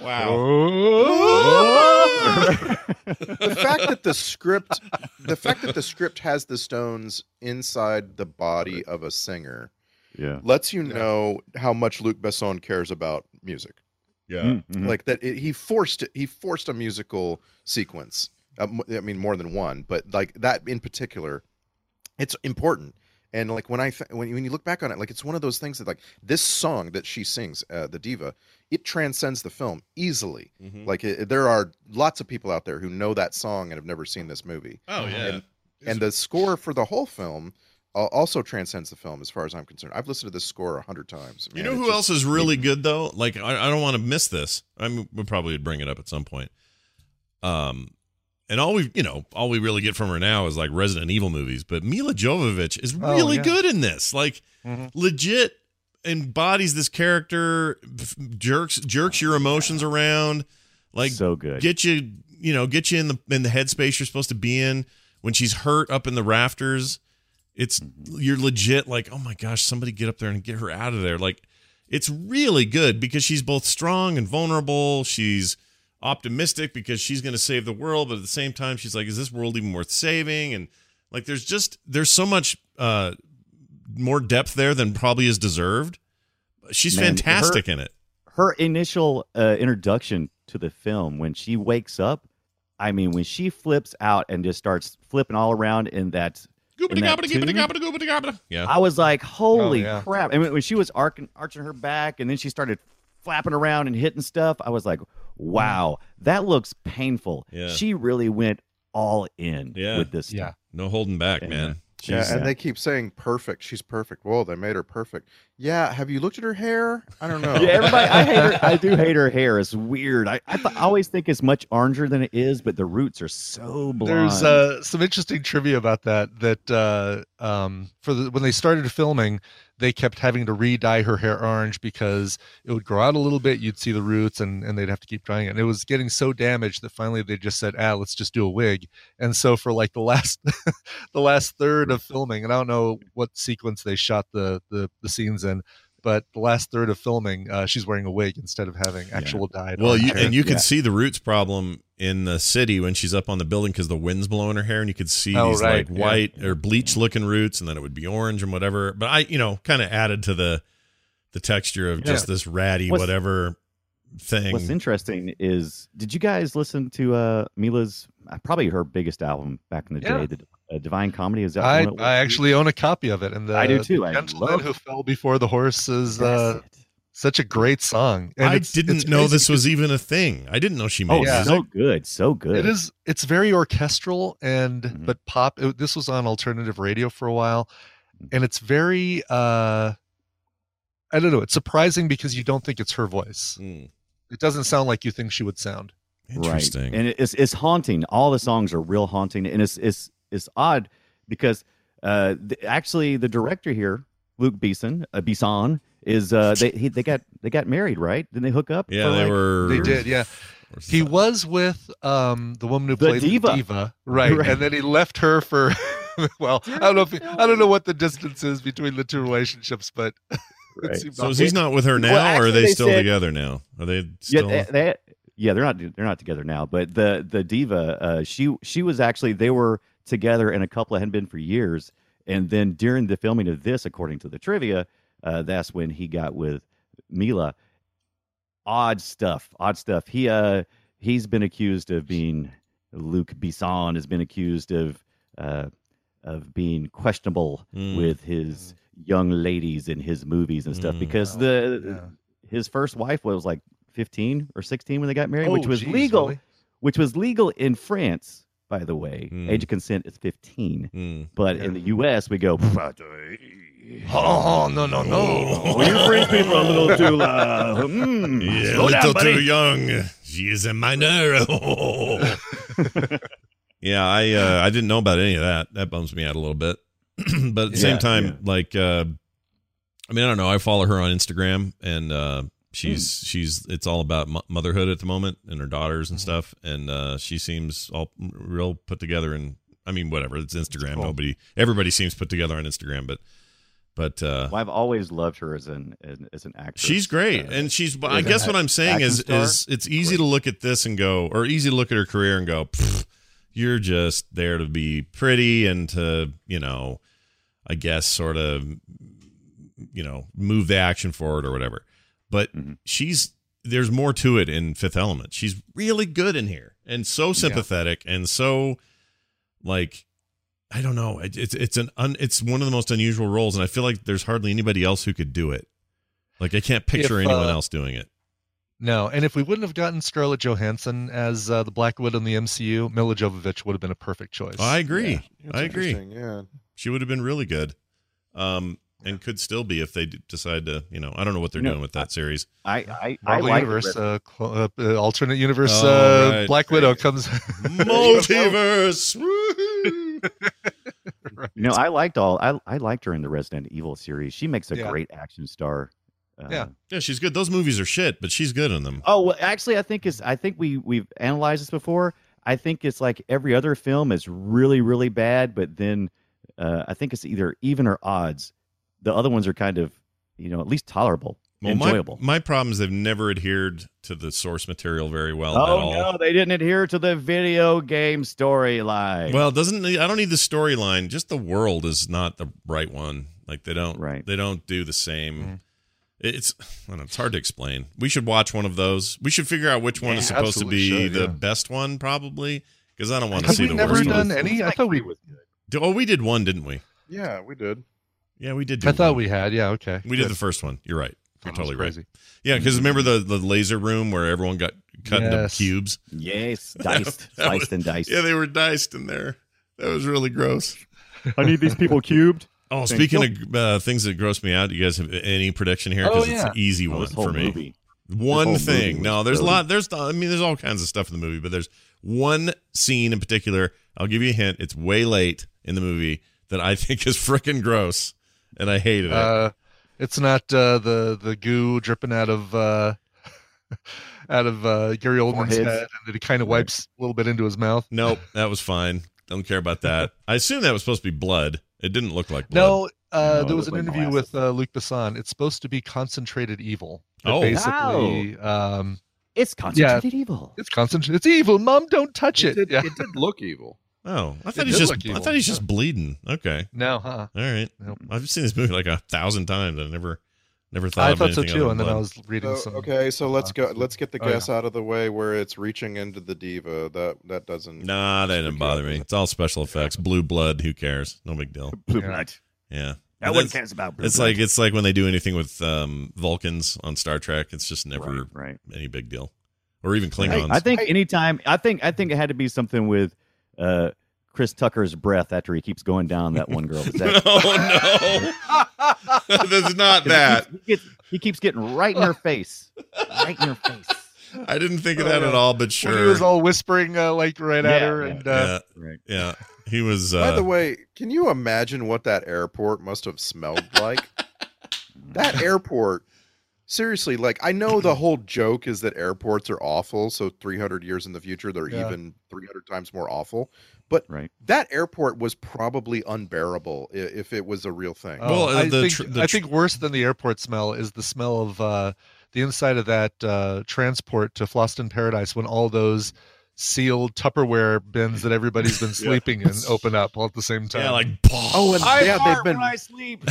wow. the fact that the script the fact that the script has the stones inside the body of a singer Yeah. lets you know how much Luc Besson cares about music. Yeah. Mhm. Like that it, he forced it, he forced a musical sequence. Uh, m- I mean more than one, but like that in particular it's important. And like when I th- when you- when you look back on it, like it's one of those things that like this song that she sings, uh, the diva, it transcends the film easily. Mhm. Like it, there are lots of people out there who know that song and have never seen this movie. Oh yeah. And, and the score for the whole film uh, also transcends the film, as far as I'm concerned. I've listened to this score a hundred times. You know who just- else is really good though? Like I, I don't want to miss this. I mean, we probably would bring it up at some point. Um, and all we, you know, all we really get from her now is like Resident Evil movies. But Milla Jovovich is Oh, really yeah. good in this. Like, Mhm. legit embodies this character, jerks jerks your emotions around, like so good. get you, you know, get you in the in the headspace you're supposed to be in. When she's hurt up in the rafters, it's you're legit like, oh my gosh, somebody get up there and get her out of there. Like, it's really good because she's both strong and vulnerable. She's optimistic because she's going to save the world, but at the same time, she's like, is this world even worth saving? And like, there's just there's so much uh more depth there than probably is deserved. She's Man, fantastic her- in it. her initial uh, introduction to the film when she wakes up i mean when she flips out and just starts flipping all around in that, in that tune, Yeah. i was like holy Oh, yeah. crap and when- when she was arcing, arching her back and then she started flapping around and hitting stuff i was like wow that looks painful Yeah. she really went all in Yeah. with this Yeah. No holding back, Yeah. man. yeah, She's- and they keep saying perfect. She's perfect. Whoa, they made her perfect. Yeah, have you looked at her hair? I don't know. Yeah, everybody. I hate her. I do hate her hair. It's weird. I I, th- I always think it's much oranger than it is, but the roots are so blonde. There's uh, some interesting trivia about that. That uh, um, for the, when they started filming, they kept having to re-dye her hair orange because it would grow out a little bit. You'd see the roots, and, and they'd have to keep drying it. And it was getting so damaged that finally they just said, "Ah, let's just do a wig." And so for like the last the last third of filming, and I don't know what sequence they shot the the, the scenes in. But the last third of filming, uh, she's wearing a wig instead of having actual dyed. Well, you, hair. and you can see the roots problem in the city when she's up on the building because the wind's blowing her hair, and you could see Oh, these right, like yeah. white or bleach looking roots, and then it would be orange and whatever. But I, you know, kind of added to the the texture of just this ratty What's- whatever thing. What's interesting is, did you guys listen to uh, Milla's uh, probably her biggest album back in the Yeah. day, the uh, Divine Comedy? Is that I, one it was? I actually own a copy of it, and the, I do too. The I Gentleman love- who fell before the horse is uh, such a great song. And I it's- didn't it's know crazy this was even a thing. I didn't know she made Oh, music. so good, so good. It is. It's very orchestral and Mm-hmm. but pop. It, this was on alternative radio for a while, Mm-hmm. and it's very. uh I don't know. It's surprising because you don't think it's her voice. Hmm. It doesn't sound like you think she would sound. Right. And it's it's haunting. All the songs are real haunting, and it's it's it's odd because uh, the, actually the director here, Luke Beeson, uh, Besson, is uh, they he, they got they got married, right? Didn't they hook up? Yeah, for, they like- were. They did, yeah. He was with um the woman who The played the diva. diva, right? Right. And then he left her for. well, I don't know if he, I don't know what the distance is between the two relationships, but it seems So is he's not with her now, Well, or are they, they still said- together now? Are they Yeah, still? they, they- yeah, they're not they're not together now. But the the diva, uh, she she was actually they were together, and a couple hadn't been for years. And then during the filming of this, according to the trivia, uh, that's when he got with Milla. Odd stuff, odd stuff. He uh he's been accused of being Luc Besson has been accused of uh of being questionable Mm. with his young ladies in his movies and stuff Mm. because the his first wife was like 15 or 16 when they got married, which Oh, was geez, legal, really? which was legal in France, by the way. Mm. Age of consent is 15. Mm. But in the US, we go, Oh no no no! well, you French people are a little too loud. Mm, Yeah, a slow down, little buddy. too young. She is a minor. yeah, I uh, I didn't know about any of that. That bums me out a little bit. but at the same time, yeah. like, uh, I mean, I don't know. I follow her on Instagram, and uh, she's Hmm. she's it's all about motherhood at the moment and her daughters Mm-hmm. and stuff. And uh, she seems all real put together. And I mean, whatever. It's Instagram. cool. Nobody, everybody seems put together on Instagram, but. But uh, Well, I've always loved her as an as, as an actress. She's great, Uh, and she's. I guess what I'm saying is, star. is it's easy to look at this and go, or easy to look at her career and go, you're just there to be pretty and to, you know, I guess sort of, you know, move the action forward or whatever. But Mm-hmm. she's there's more to it in Fifth Element. She's really good in here and so sympathetic and so like I don't know. It, it's it's an un, it's one of the most unusual roles, and I feel like there's hardly anybody else who could do it. Like I can't picture If, anyone uh, else doing it. No, and if we wouldn't have gotten Scarlett Johansson as uh, the Black Widow in the MCU, Milla Jovovich would have been a perfect choice. I agree. That's I agree. Yeah. She would have been really good, um, and could still be if they decide to. You know, I don't know what they're You know, doing with that series. I I, I like universe, uh, cl- uh, uh, alternate universe, Oh, uh, right. Black Widow comes. Multiverse. Woo-hoo. You know, I liked all. I I liked her in the Resident Evil series. She makes a Yeah. great action star. Uh, Yeah. yeah, she's good. Those movies are shit, but she's good in them. Oh, well, actually, I think is I think we we've analyzed this before. I think it's like every other film is really really bad, but then uh, I think it's either even or odds. The other ones are kind of, you know, at least tolerable, Well, my, enjoyable. my problem is they've never adhered to the source material very well oh, at oh all. no, they didn't adhere to the video game storyline. Well, doesn't I don't need the storyline. Just the world is not the right one. Like they don't Right. they don't do the same. Mm-hmm. It's I don't know, it's hard to explain. We should watch one of those. We should figure out which one Yeah, is supposed to be should, the yeah. best one, probably. Because I don't want to Have see we the never worst done one. any? I thought we. Oh, we did one, didn't we? Yeah, we did. Yeah, we did. Do I thought we had. Yeah. Okay. we did the first one. You're right. You're That was totally right. Yeah, because remember the the laser room where everyone got cut into Yes. cubes. yes, diced, That was- sliced and diced. Yeah, they were diced in there. That was really gross. I need these people cubed. Oh, Thank speaking you. of uh, things that gross me out, do you guys have any prediction here? Oh, Because yeah. it's an easy Oh, one for me. movie. One thing. No, was there's a lot. There's I mean, there's all kinds of stuff in the movie, but there's one scene in particular. I'll give you a hint. It's way late in the movie that I think is freaking gross, and I hated it. Uh, it's not uh, the the goo dripping out of uh, out of uh, Gary Oldman's Foreheads. head, and then he kind of wipes a little bit into his mouth. Nope, that was fine. Don't care about that. I assume that was supposed to be blood. It didn't look like blood. No, uh, No, there was an looked like interview molasses. with uh, Luc Besson. It's supposed to be concentrated evil. That Oh. basically, um, It's concentrated evil. It's concentrated. It's evil. Mom, don't touch it. yeah. It did look evil. Oh, I It thought he's just. look I thought he's just bleeding. Okay. No, huh? All right. I've seen this movie like a thousand times. I never, never thought. I of thought so too, other and then I was reading So, some. okay, so let's go. Let's get the Oh, yeah. guess out of the way where it's reaching into the diva. That that doesn't. Nah, that didn't bother me. It's all special effects. Blue blood. Who cares? No big deal. Blue Yeah. blood. Yeah. No one cares about blue It's blood. like it's like when they do anything with um, Vulcans on Star Trek. It's just never Right, right. any big deal, or even I, Klingons. I think anytime I think I think it had to be something with uh, Chris Tucker's breath after he keeps going down that one girl. Is that- no, no, that's not that. He, gets, he keeps getting right in her face, right in her face. I didn't think of that at all, but sure. When he was all whispering uh, like right at her, yeah. and uh, yeah, Right. yeah, he was. Uh, By the way, can you imagine what that airport must have smelled like? that airport, seriously, like I know the whole joke is that airports are awful, so 300 years in the future they're Yeah. even 300 times more awful. But Right. that airport was probably unbearable i- if it was a real thing. Oh, Well, I the think tr- the I tr- think worse than the airport smell is the smell of uh, the inside of that uh, transport to Fhloston Paradise when all those sealed Tupperware bins that everybody's been sleeping in open up all at the same time. yeah, like Oh, and I yeah, they've been when I sleep.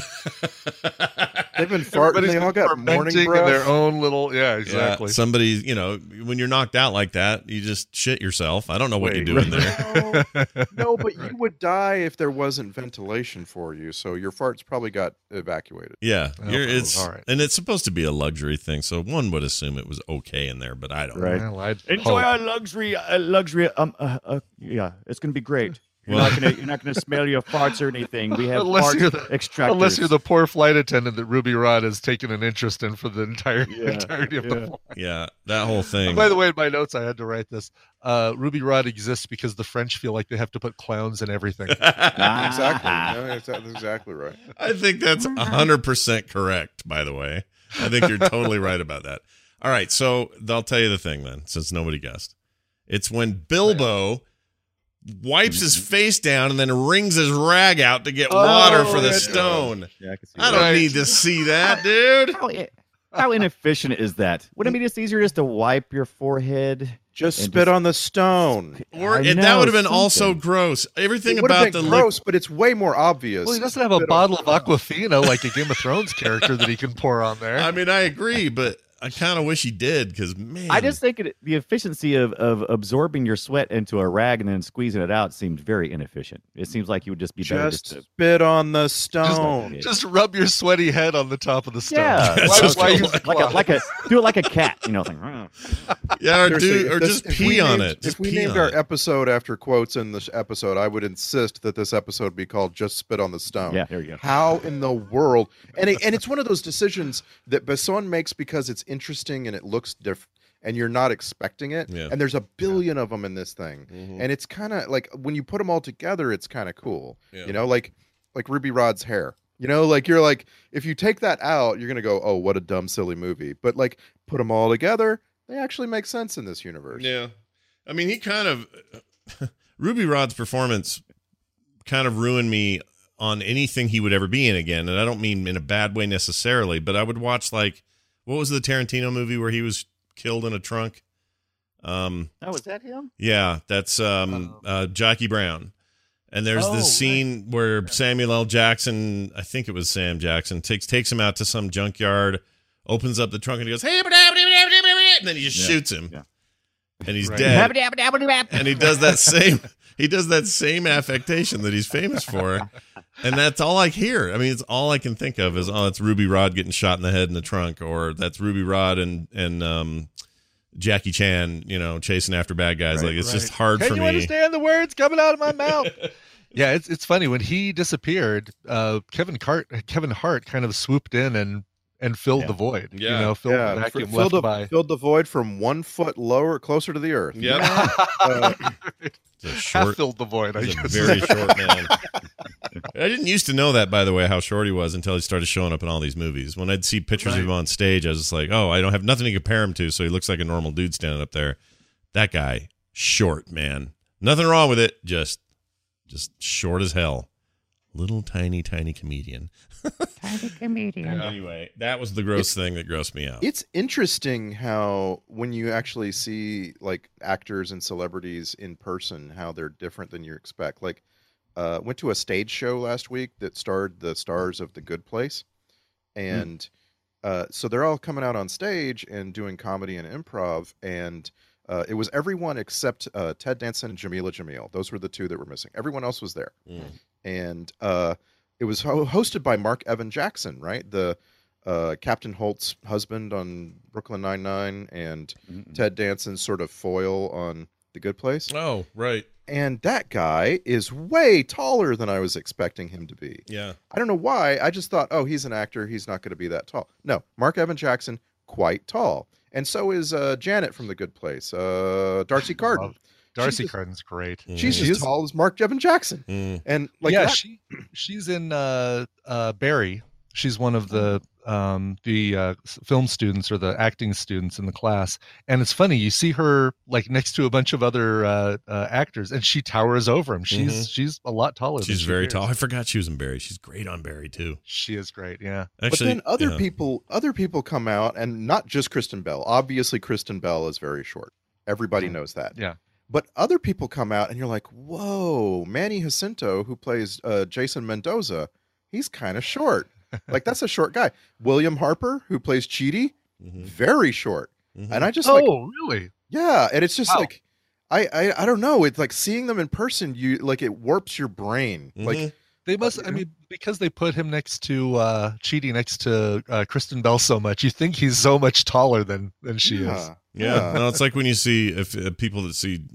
They've been farting. They all got morning fermenting breath. their own little yeah Yeah, exactly. somebody, you know, when you're knocked out like that, you just shit yourself. I don't know what Wait, you're doing there. no, no, but you would die if there wasn't ventilation for you. So your farts probably got evacuated. Yeah, Oh, you're, it's all right. and it's supposed to be a luxury thing, so one would assume it was okay in there, but I don't. Right. Well, Enjoy hope. our luxury, uh, luxury. Um, uh, uh, yeah, it's gonna be great. You're Well- not gonna, you're not gonna smell your farts or anything. We have Unless fart you're, the, extractors. unless you're the poor flight attendant that Ruby Rhod has taken an interest in for the entire Yeah, entirety of the yeah. film. Yeah, that whole thing. By the way, in my notes, I had to write this. Uh, Ruby Rhod exists because the French feel like they have to put clowns in everything. Exactly. No, that's, that's exactly right. I think that's hundred percent correct. By the way, I think you're totally right about that. All right, so I'll tell you the thing then, since nobody guessed. It's when Bilbo wipes his mm-hmm. face down and then wrings his rag out to get oh, water for the stone. Yeah, I can see I don't need to see that, dude. How, how inefficient is that? Wouldn't it be just easier just to wipe your forehead? Just spit just- on the stone. Or I and that would have been also gross. Everything It would have about been the gross, but it's way more obvious. Well, he doesn't have a bottle of Aquafina like a Game of Thrones character that he can pour on there. I mean, I agree, but I kind of wish he did because man, I just think it, the efficiency of, of absorbing your sweat into a rag and then squeezing it out seemed very inefficient. It seems like you would just be better just, Just to. spit on the stone. Just rub your sweaty head on the top of the stone. Yeah, That's why, just why cool. use like a like a do it like a cat, you know. Thing. yeah, or Seriously, do or this- just pee on named- it. Just If we pee named on our it. episode after quotes in this episode, I would insist that this episode be called "Just Spit on the Stone." Yeah, there you go. How in the world? And it, and it's one of those decisions that Besson makes because it's interesting and it looks different, and you're not expecting it. Yeah. And there's a billion of them in this thing, mm-hmm. and it's kind of like when you put them all together, it's kind of cool. Yeah. You know, like like Ruby Rhod's hair. You know, like you're like if you take that out, you're gonna go, oh, what a dumb, silly movie. But like put them all together, they actually make sense in this universe. Yeah. I mean, he kind of Ruby Rhod's performance kind of ruined me on anything he would ever be in again, and I don't mean in a bad way necessarily, but I would watch like what was the Tarantino movie where he was killed in a trunk? Um Oh, was that him? yeah, that's um uh Jackie Brown. And there's Oh, this scene where Samuel L. Jackson, I think it was Sam Jackson, takes takes him out to some junkyard, opens up the trunk and he goes, hey, and then he just Yeah, shoots him. yeah. And he's Right. dead and he does that same he does that same affectation that he's famous for and that's all i hear i mean it's all i can think of is oh it's ruby rhod getting shot in the head in the trunk or that's ruby rhod and and um jackie chan you know chasing after bad guys Right, like it's right. just hard Can for you me understand the words coming out of my mouth? Yeah, it's it's funny when he disappeared. Uh, Kevin Cart, Kevin Hart, kind of swooped in and and filled the void. Yeah. you know, filled yeah, the f- filled, left the, by. filled the void from one foot lower, closer to the earth. Yep. Uh, It's a short, filled the void. I he's a very short man. I didn't used to know that, by the way, how short he was until he started showing up in all these movies. When I'd see pictures of him on stage, I was just like, oh, I don't have nothing to compare him to, so he looks like a normal dude standing up there. That guy, short, man. Nothing wrong with it, just just short as hell. Little tiny, tiny comedian. Tiny comedian. Anyway, that was the gross thing that grossed me out. It's interesting how when you actually see like actors and celebrities in person, how they're different than you expect. Like, uh, went to a stage show last week that starred the stars of The Good Place, and uh, so they're all coming out on stage and doing comedy and improv, and uh, it was everyone except uh, Ted Danson and Jameela Jamil. Those were the two that were missing. Everyone else was there, and uh, it was ho- hosted by Mark Evan Jackson, right? The uh, Captain Holt's husband on Brooklyn Nine Nine, and Ted Danson's sort of foil on The Good Place. Oh, right. And that guy is way taller than I was expecting him to be. Yeah. I don't know why. I just thought, oh, he's an actor. He's not going to be that tall. No, Mark Evan Jackson, quite tall. And so is uh, Janet from The Good Place, uh, D'Arcy Carden. D'Arcy She's as- Carden's great. She's She as is- tall as Mark Evan Jackson. And like yeah, that- she she's in uh, uh, Barry. She's one of the um, the uh, film students or the acting students in the class, and it's funny. You see her like next to a bunch of other uh, uh, actors, and she towers over him. She's Mhm. she's a lot taller. She's she very appears. tall. I forgot she was in Barry. She's great on Barry too. She is great. Yeah. Actually, but then other yeah. people, other people come out, and not just Kristen Bell. Obviously, Kristen Bell is very short. Everybody knows that. Yeah. But other people come out, and you're like, "Whoa, Manny Jacinto, who plays uh, Jason Mendoza, he's kind of short. like that's a short guy. William Harper, who plays Chidi, Mm-hmm. very short. And I just oh like, really? yeah, and it's just Wow. like, I, I I don't know. It's like seeing them in person. You like it warps your brain. Mm-hmm. Like They must. I mean, because they put him next to uh Chidi next to uh, Kristen Bell so much, you think he's so much taller than than she is. Yeah. Yeah, no, it's like when you see if uh, people that see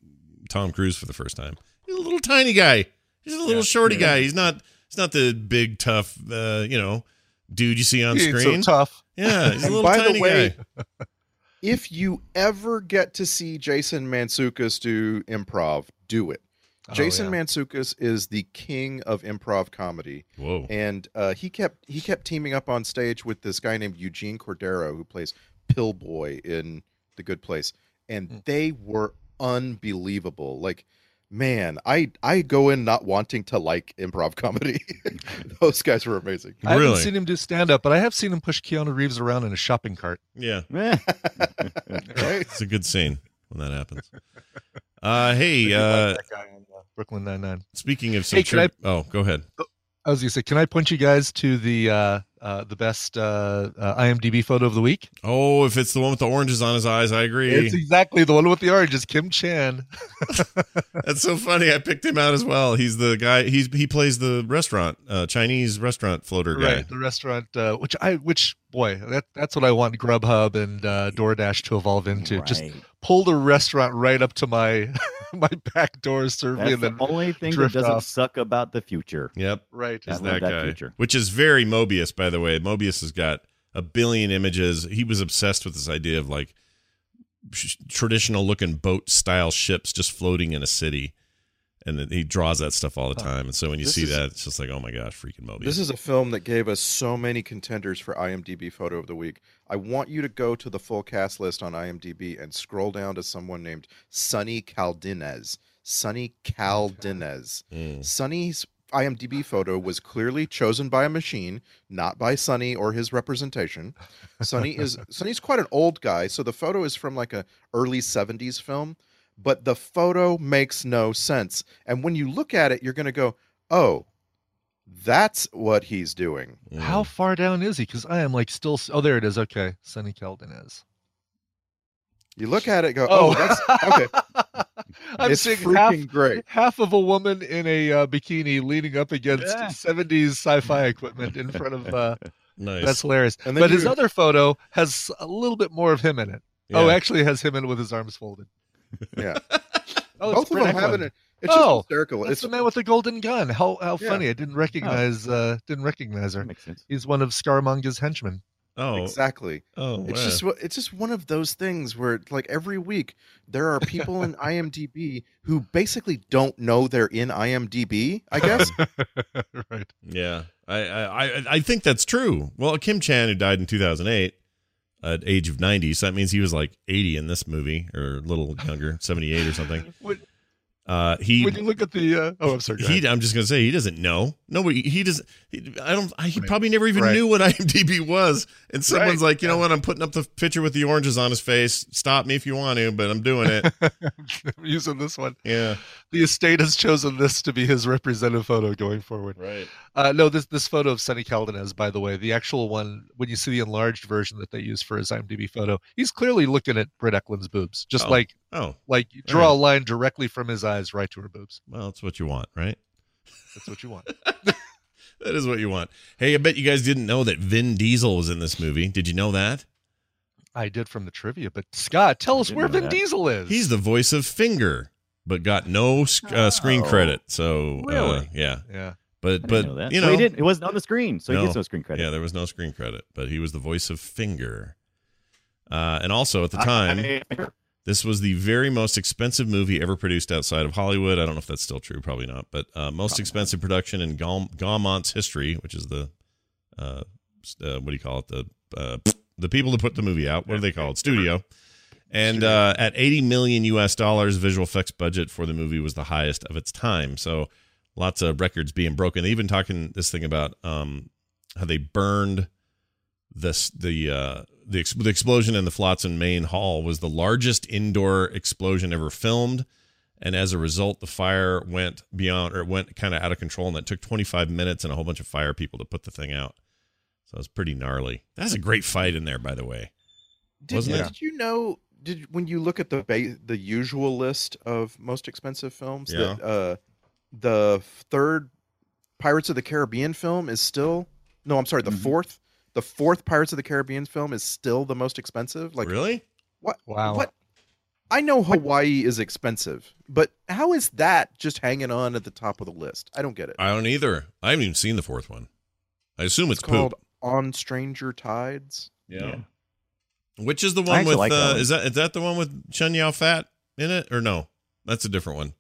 Tom Cruise for the first time. He's a little tiny guy. He's a little Yeah. shorty Yeah. guy. He's not. He's not the big tough, uh, you know, dude you see on He ain't so screen. tough. Yeah, he's a And little by tiny the way, guy. if you ever get to see Jason Mantzoukas do improv, do it. Oh, Jason yeah. Mantzoukas is the king of improv comedy. Whoa. And uh, he kept he kept teaming up on stage with this guy named Eugene Cordero who plays Pillboi in The Good Place, and Hmm. they were unbelievable. Like, man, I I go in not wanting to like improv comedy. Those guys were amazing. I haven't seen him do stand up, but I have seen him push Keanu Reeves around in a shopping cart. Yeah. right? It's a good scene when that happens. Uh, hey, uh, like that guy on, uh, Brooklyn Nine Nine. speaking of some Hey, can I- tri- oh, go ahead. I was gonna say, can I point you guys to the uh, uh, the best uh, uh, IMDb photo of the week? Oh, if it's the one with the oranges on his eyes, I agree. It's exactly the one with the oranges, Kim Chan. That's so funny. I picked him out as well. He's the guy. He's he plays the restaurant, uh, Chinese restaurant floater guy. Right, the restaurant, uh, which I, which boy, that that's what I want Grubhub and uh, DoorDash to evolve into. Just pull the restaurant right up to my my back door, serve me, That's and the only thing that doesn't off. suck about the future. Yep. Right. Is that, that guy. feature. Which is very Moebius, by the way. Moebius has got a billion images. He was obsessed with this idea of like sh- traditional looking boat style ships just floating in a city. And then he draws that stuff all the time. And so when you This see is- that, it's just like, oh my gosh, freaking Moebius. This is a film that gave us so many contenders for IMDb photo of the week. I want you to go to the full cast list on IMDb and scroll down to someone named Sonny Caldinez. Sonny oh Caldinez. Mm. Sonny's IMDb photo was clearly chosen by a machine, not by Sonny or his representation. Sonny is Sonny's quite an old guy, so the photo is from like a early 70s film, but the photo makes no sense. And when you look at it, you're going to go, "Oh, that's what he's doing." How far down is he? Because I am like still. Oh, there it is. Okay, Sonny is You look at it, go, "Oh, oh that's okay." I'm It's seeing freaking half, great. half of a woman in a uh, bikini leaning up against Yeah. 70s sci-fi equipment in front of. Uh, Nice. That's hilarious. And then But his you- other photo has a little bit more of him in it. Oh, actually, has him in with his arms folded. Yeah. Oh, Both it's of them have it. It's just oh, hysterical. That's It's the man with the golden gun. How how Yeah. funny! I didn't recognize uh didn't recognize her. makes sense. He's one of Scaramouche's henchmen. Oh, exactly. Oh, It's wow. just what it's just one of those things where like every week there are people in IMDb who basically don't know they're in IMDb. I guess. right. Yeah, I, I I- I think that's true. Well, Kim Chan, who died in 2008 at age of 90, so that means he was like 80 in this movie, or a little younger, 78 or something. When, Uh, he when you look at the uh, oh, I'm sorry. he. I'm just gonna say he doesn't know. Nobody he doesn't. He, I don't. I, he Right. probably never even Right. knew what IMDb was. And someone's Right. like, you know what? I'm putting up the picture with the oranges on his face. Stop me if you want to, but I'm doing it. I'm using this one. yeah. The estate has chosen this to be his representative photo going forward. Right. Uh, no, this this photo of Sonny Caldinez, by the way, the actual one when you see the enlarged version that they use for his IMDb photo, he's clearly looking at Britt Ekland's boobs, just Oh. like Oh. like you draw right. a line directly from his eyes right to her boobs. Well, that's what you want, right? That's what you want. That is what you want. Hey, I bet you guys didn't know that Vin Diesel was in this movie. Did you know that? I did from the trivia, but Scott, tell us where Vin that. Diesel is. He's the voice of Finger, but got no sc- uh, screen Oh. credit. So, uh, yeah. yeah. But but know that. you So know, he didn't. It wasn't on the screen, so he gets no screen credit. Yeah, there was no screen credit, but he was the voice of Finger. Uh, and also at the time, I- this was the very most expensive movie ever produced outside of Hollywood. I don't know if that's still true, probably not. But uh, most expensive production in Gaum- Gaumont's history, which is the uh, uh, what do you call it? The uh, the people that put the movie out. What do they call it? Studio. And uh, at 80 million US dollars, visual effects budget for the movie was the highest of its time. So lots of records being broken. They even talking this thing about um, how they burned this the uh, the, ex- the explosion in the Fhloston main hall was the largest indoor explosion ever filmed, and as a result, the fire went beyond or it went kind of out of control, and it took 25 minutes and a whole bunch of fire people to put the thing out. So it was pretty gnarly. That's a great fight in there, by the way. Did, Wasn't it? did you know? Did when you look at the ba- the usual list of most expensive films, Yeah. that uh, the third Pirates of the Caribbean film is still no, I'm sorry, Mm-hmm. the fourth, the fourth Pirates of the Caribbean film is still the most expensive. Like really? what? Wow. What? I know Hawaii is expensive, but how is that just hanging on at the top of the list? I don't get it. I don't either. I haven't even seen the fourth one. I assume it's, It's called poop. On Stranger Tides. Yeah. Which is the one with like uh, one. is that is that the one with Chen Yao Fat in it or no? That's a different one.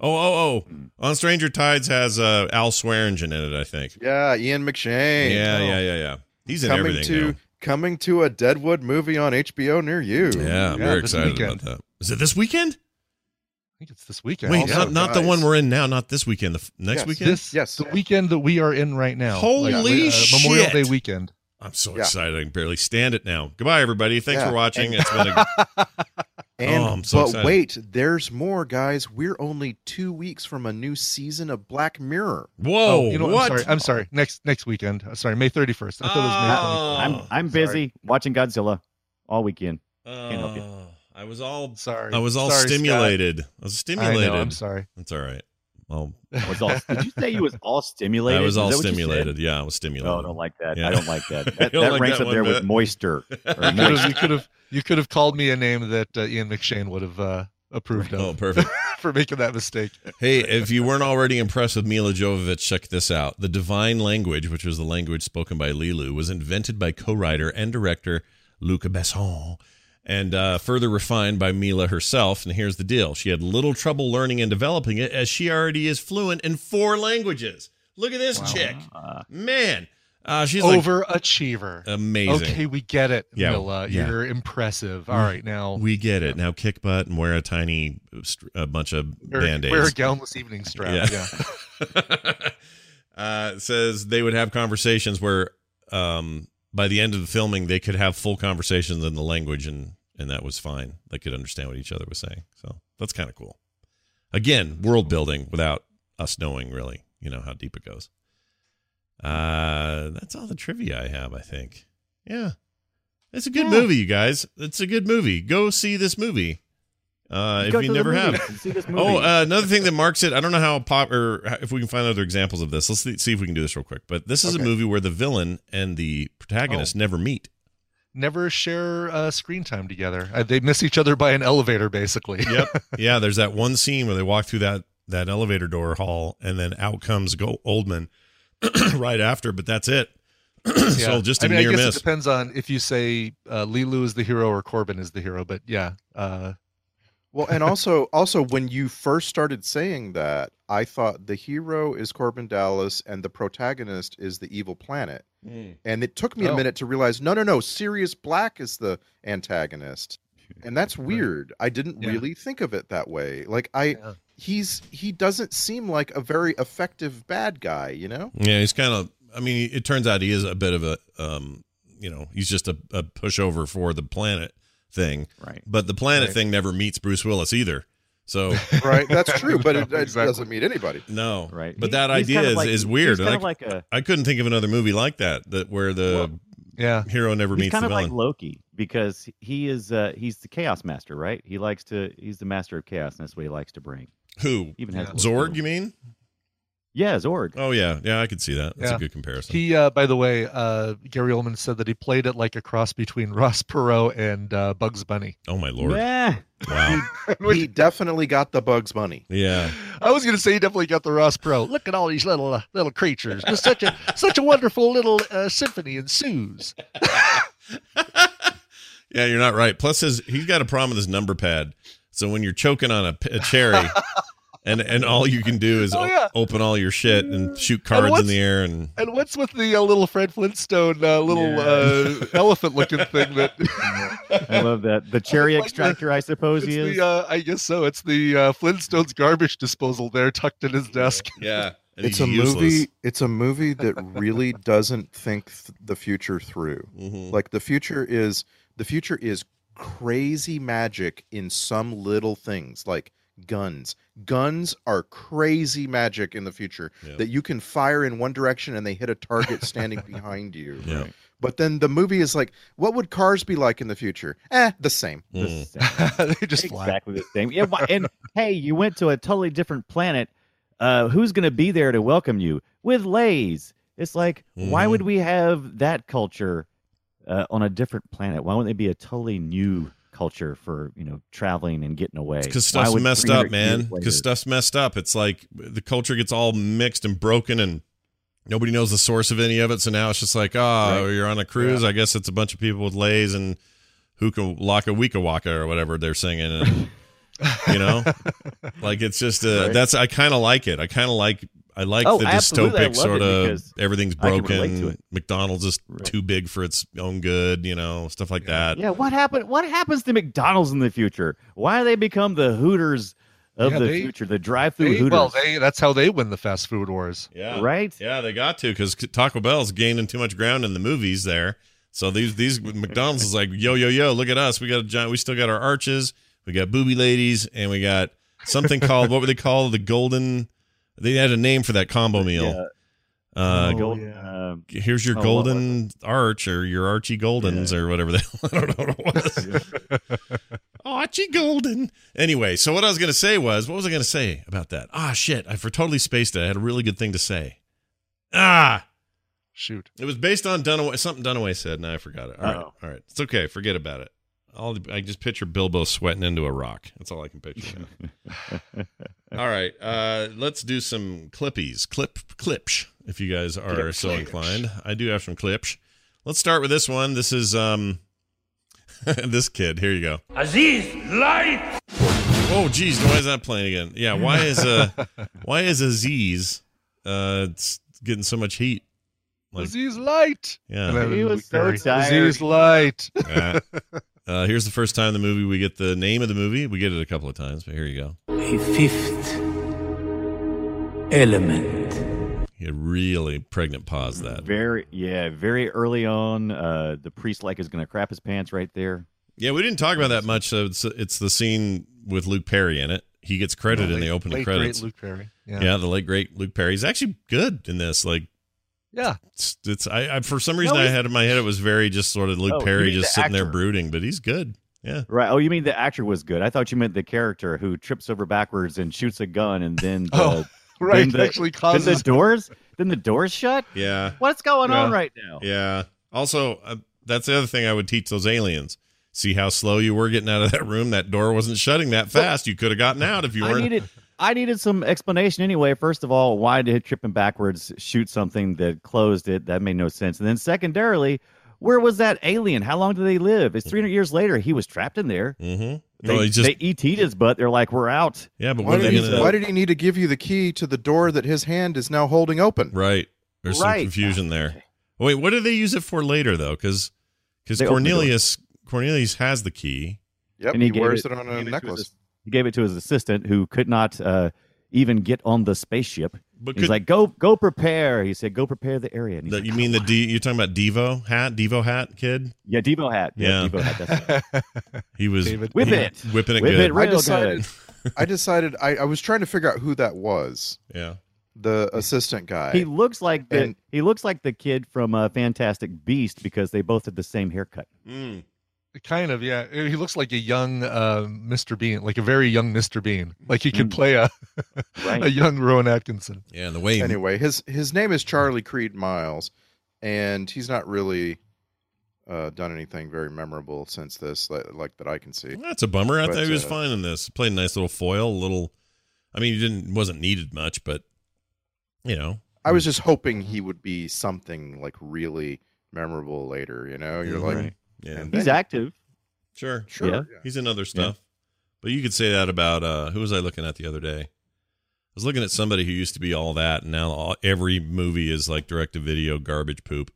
Oh oh oh! Hmm. On Stranger Tides has uh, Al Swearingen in it, I think. Yeah, Ian McShane. Yeah, Oh. yeah, yeah, yeah. He's in coming everything to now. coming to a Deadwood movie on HBO near you. Yeah, I'm very excited weekend. about that. Is it this weekend? I think it's this weekend. Wait, Also, not, not the one we're in now. Not this weekend. The f- next Yes. weekend. This Yes. the weekend that we are in right now. Holy shit. Memorial Day weekend. I'm so Yeah. excited. I can barely stand it now. Goodbye, everybody. Thanks Yeah, for watching. and- It's been a And Oh, I'm so but excited. wait, there's more, guys. We're only two weeks from a new season of Black Mirror. whoa. oh, you know, what? I'm sorry. I'm sorry. Next next weekend. Uh, Sorry, May 31st. I thought it was May 20th. I'm I'm busy watching Godzilla all weekend. Can't help you. Oh, I was all Sorry. I was all Sorry, Scott. stimulated. I was I stimulated. know. I'm sorry. That's all right. Well, Was all, did you say you was all stimulated? I was all that what you said? stimulated. Yeah, I was stimulated. No, I don't like that. Yeah. I don't like that. That, that like ranks that up there one with bit? moisture. You could have you could have you could have called me a name that uh, Ian McShane would have uh, approved of. Oh, perfect. for making that mistake. Hey, if you weren't already impressed with Milla Jovovich, check this out. The divine language, which was the language spoken by Leeloo, was invented by co-writer and director Luc Besson and uh, further refined by Milla herself. And here's the deal. She had little trouble learning and developing it as she already is fluent in four languages. Look at this chick. Man. Uh, she's like Overachiever. amazing. Okay, we get it, Yeah, Mila. yeah. You're impressive. All right, now We get it. Now kick butt and wear a tiny a bunch of wear, band-aids. wear a gownless evening strap. Yeah. uh, says they would have conversations where um, by the end of the filming they could have full conversations in the language and and that was fine. They could understand what each other was saying. So that's kind of cool. Again, world building without us knowing really, you know, how deep it goes. Uh, that's all the trivia I have, I think. Yeah. It's a good movie, you guys. It's a good movie. Go see this movie. Uh, if you never have. movies and see this movie. Oh, uh, another thing that marks it. I don't know how pop or if we can find other examples of this. Let's see if we can do this real quick. But this is Okay. a movie where the villain and the protagonist never meet. Never share uh, screen time together. Uh, they miss each other by an elevator, basically. Yep. yeah. There's that one scene where they walk through that that elevator door hall, and then out comes Go- Oldman right after. But that's it. so just a I mean, near I guess miss. it depends on if you say uh, Leeloo is the hero or Korben is the hero. But yeah, uh, Well, and also, also when you first started saying that, I thought the hero is Korben Dallas and the protagonist is the evil planet. Mm. And it took me Oh. a minute to realize, no, no, no, Sirius Black is the antagonist. And that's weird. I didn't Yeah. really think of it that way. Like I Yeah. he's he doesn't seem like a very effective bad guy, you know? Yeah, he's kind of. I mean, it turns out he is a bit of a. Um, you know, he's just a, a pushover for the planet thing. Right. But the planet Right. thing never meets Bruce Willis either. So Right, that's true, but it, it Exactly. doesn't meet anybody. no, Right. But He- that idea kind of is, like- is weird. Kind and of I, like a I couldn't think of another movie like that that where the yeah, hero never he's meets kind the of villain. like Loki because he is uh he's the chaos master, right? He likes to he's the master of chaos, and that's what he likes to bring. Who? Even has Zorg? You mean? Yeah, Zorg. Oh yeah, yeah. I could see that. That's Yeah. a good comparison. he. Uh, by the way, uh, Gary Oldman said that he played it like a cross between Ross Perot and uh, Bugs Bunny. oh my lord! Yeah. Wow. he definitely got the Bugs Bunny. Yeah. I was going to say he definitely got the Ross Perot. Look at all these little uh, little creatures. Just such a such a wonderful little uh, symphony ensues. Yeah, you're not right. Plus, his he's got a problem with his number pad. So when you're choking on a cherry, and and all you can do is Oh, o- open all your shit and shoot cards in the air and And what's with the uh, little Fred Flintstone uh, little uh, elephant looking thing that? I love that. The cherry Like the- extractor, I suppose he is. the, uh, I guess so. It's the uh, Flintstones garbage disposal there, tucked in his desk. yeah. And It's a useless. movie. It's a movie that really doesn't think th- the future through. Mhm. Like the future is the future is crazy magic in some little things like guns. Guns are crazy magic in the future Yeah. that you can fire in one direction and they hit a target standing behind you. Yeah. But then the movie is like, what would cars be like in the future? Eh, the same. The Mm. same. they just fly. exactly the same. Yeah, and hey, you went to a totally different planet. Uh, who's going to be there to welcome you with lays? It's like, why Mhm. would we have that culture uh, on a different planet? Why wouldn't they be a totally new culture for you know traveling and getting away? because stuff's messed up, man. Because stuff's messed up. It's like the culture gets all mixed and broken, and nobody knows the source of any of it. So now it's just like, oh, Right. you're on a cruise. I guess it's a bunch of people with lays and hookah laka wika waka or whatever they're singing. And, you know, like it's just uh, Right. that's I kind of like it. I kind of like. I like Oh, the dystopic sort of everything's I can relate to broken. McDonald's is Right. too big for its own good, you know, stuff like that. Yeah, what happened? What happens to McDonald's in the future? Why do they become the Hooters of Yeah, the they- future? The drive-through They, Hooters, well, they, that's how they win the fast food wars. Yeah. right? Yeah, they got to because Taco Bell's gaining too much ground in the movies there. So these these McDonald's is like yo yo yo, look at us. We got a giant. We still got our arches. We got booby ladies, and we got something called what were they called? The golden. They had a name for that combo meal. Yeah. Uh, Oh, yeah. here's your oh, golden arch or your Archie Goldens or whatever the I don't know what it was. Archie Golden. Anyway, so what I was going to say was, what was I going to say about that? Ah, shit. I for totally spaced it. I had a really good thing to say. Ah, Shoot. it was based on Dunaway, something Dunaway said, and I forgot it. All right, Uh-oh. all right. It's okay. Forget about it. I'll, I just picture Bilbo sweating into a rock. That's all I can picture all right, uh, let's do some clippies, clip clips, if you guys are Clip so clips. inclined. I do have some clips. Let's start with this one. This is um, this kid. Here you go. Aziz, light! Oh, geez, why is that playing again? Yeah, why is uh, why is Aziz uh, it's getting so much heat? Like, Aziz Light. yeah. He was so Perry, tired. Aziz Light. Uh, uh, here's the first time in the movie we get the name of the movie. We get it a couple of times, but here you go. A fifth element. You really pregnant pause that. Very, yeah, very early on. Uh, the priest like is going to crap his pants right there. Yeah, we didn't talk about that much. So it's, it's the scene with Luke Perry in it. He gets credited in the opening late, credits. Great Luke Perry. yeah. Yeah. the late great Luke Perry. He's actually good in this. Like Yeah. it's, it's I, I for some reason No, I had in my head it was very just sort of Luke Oh, Perry just the sitting there brooding, but he's good. Yeah. Right. Oh, you mean the actor was good? I thought you meant the character who trips over backwards and shoots a gun, and then the, Oh, Right. then the, actually then causes. the doors, then the doors shut. Yeah. What's going on right now? Yeah. Also, uh, that's the other thing I would teach those aliens. See how slow you were getting out of that room. That door wasn't shutting that fast. You could have gotten out if you I weren't. needed, I needed some explanation anyway. First of all, why did Tripping Backwards shoot something that closed it? That made no sense. And then secondarily, where was that alien? How long did they live? It's 300 years later. He was trapped in there. Mm-hmm. They, Well, he just- they ET'd his butt. They're like, we're out. Yeah, but Why did, he, gonna? why did he need to give you the key to the door that his hand is now holding open? Right. There's some confusion there. Wait, what do they use it for later though? Because because They opened the door. Cornelius Cornelius has the key. Yep, And he, he wears it- it, on a gave it to necklace. His- He gave it to his assistant who could not uh, even get on the spaceship. But He's could- like, go go prepare. He said, go prepare the area. And The, like, you mean the D? You're talking about Devo hat? Devo hat kid? yeah, Devo hat. Yeah, Yeah. Devo hat. That's right. He was David. Whip he- it. whipping it Whip good. it I real decided. good. I decided. I, I was trying to figure out who that was. yeah. The assistant guy. He looks like the And- he looks like the kid from uh, Fantastic Beast because they both had the same haircut. Mm. Kind of, yeah. He looks like a young uh, Mr. Bean, like a very young Mr. Bean. Like he could Mm. play a Right. a young Rowan Atkinson. Yeah, and the way anyway, his his name is Charlie Creed Miles, and he's not really uh, done anything very memorable since this, like, like that I can see. that's a bummer. I But, thought he was uh, fine in this. Played a nice little foil, a little. I mean, he didn't wasn't needed much, but you know, I was just hoping he would be something like really memorable later. You know, you're like, Right. Yeah, and He's then- active. sure, sure, Yeah. yeah. He's in other stuff. But you could say that about uh who was I looking at the other day? I was looking at somebody who used to be all that, and now all, every movie is like direct to video garbage poop.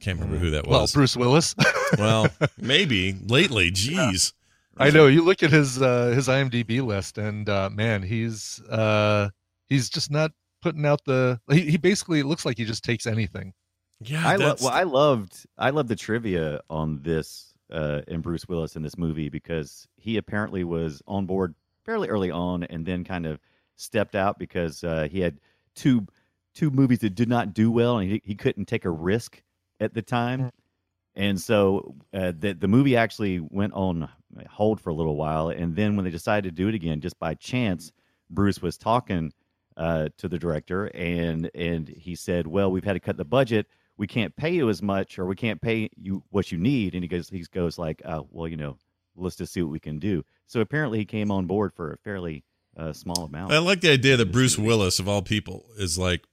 I can't remember who that was. Well. Bruce Willis. well, maybe lately. Jeez. I know. You look at his uh, his IMDb list, and uh, man, he's uh, he's just not putting out the. He, he basically it looks like he just takes anything. Yeah, I lo- well, I loved I loved the trivia on this uh, and Bruce Willis in this movie because he apparently was on board fairly early on and then kind of stepped out because uh, he had two two movies that did not do well and he, he couldn't take a risk at the time. And so uh, the the movie actually went on hold for a little while, and then when they decided to do it again, just by chance, Bruce was talking uh, to the director, and and he said, "Well, we've had to cut the budget. We can't pay you as much, or we can't pay you what you need." And he goes, he goes like, oh, "Well, you know, let's just see what we can do." So apparently, he came on board for a fairly uh, small amount. I like the idea that Bruce Willis, of all people, is like,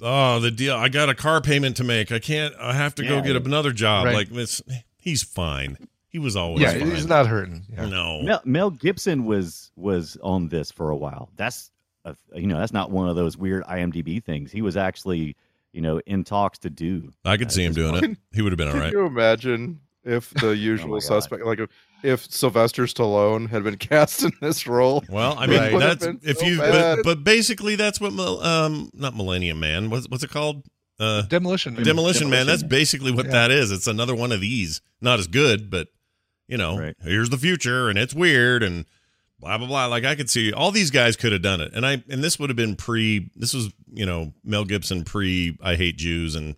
oh, the deal. I got a car payment to make. I can't. I have to go get another job. Right. Like this. He's fine. He was always yeah, fine. he's not hurting. Yeah. No. Mel, Mel Gibson was was on this for a while. That's a, you know that's not one of those weird IMDb things. He was actually you know in talks to do. I could see him doing part. it. He would have been all right. Can you imagine if the usual God. suspect, like if, if Sylvester Stallone had been cast in this role? Well, I mean, It would have that's been if so you, but, but basically, that's what, um, not Millennium Man. What's what's it called? Uh, Demolition. Man. Demolition Man. That's basically what Yeah. that is. It's another one of these. Not as good, but you know, Right. here's the future, and it's weird, and blah blah blah. Like I could see all these guys could have done it, and I and this would have been pre. This was you know Mel Gibson pre. I hate Jews, and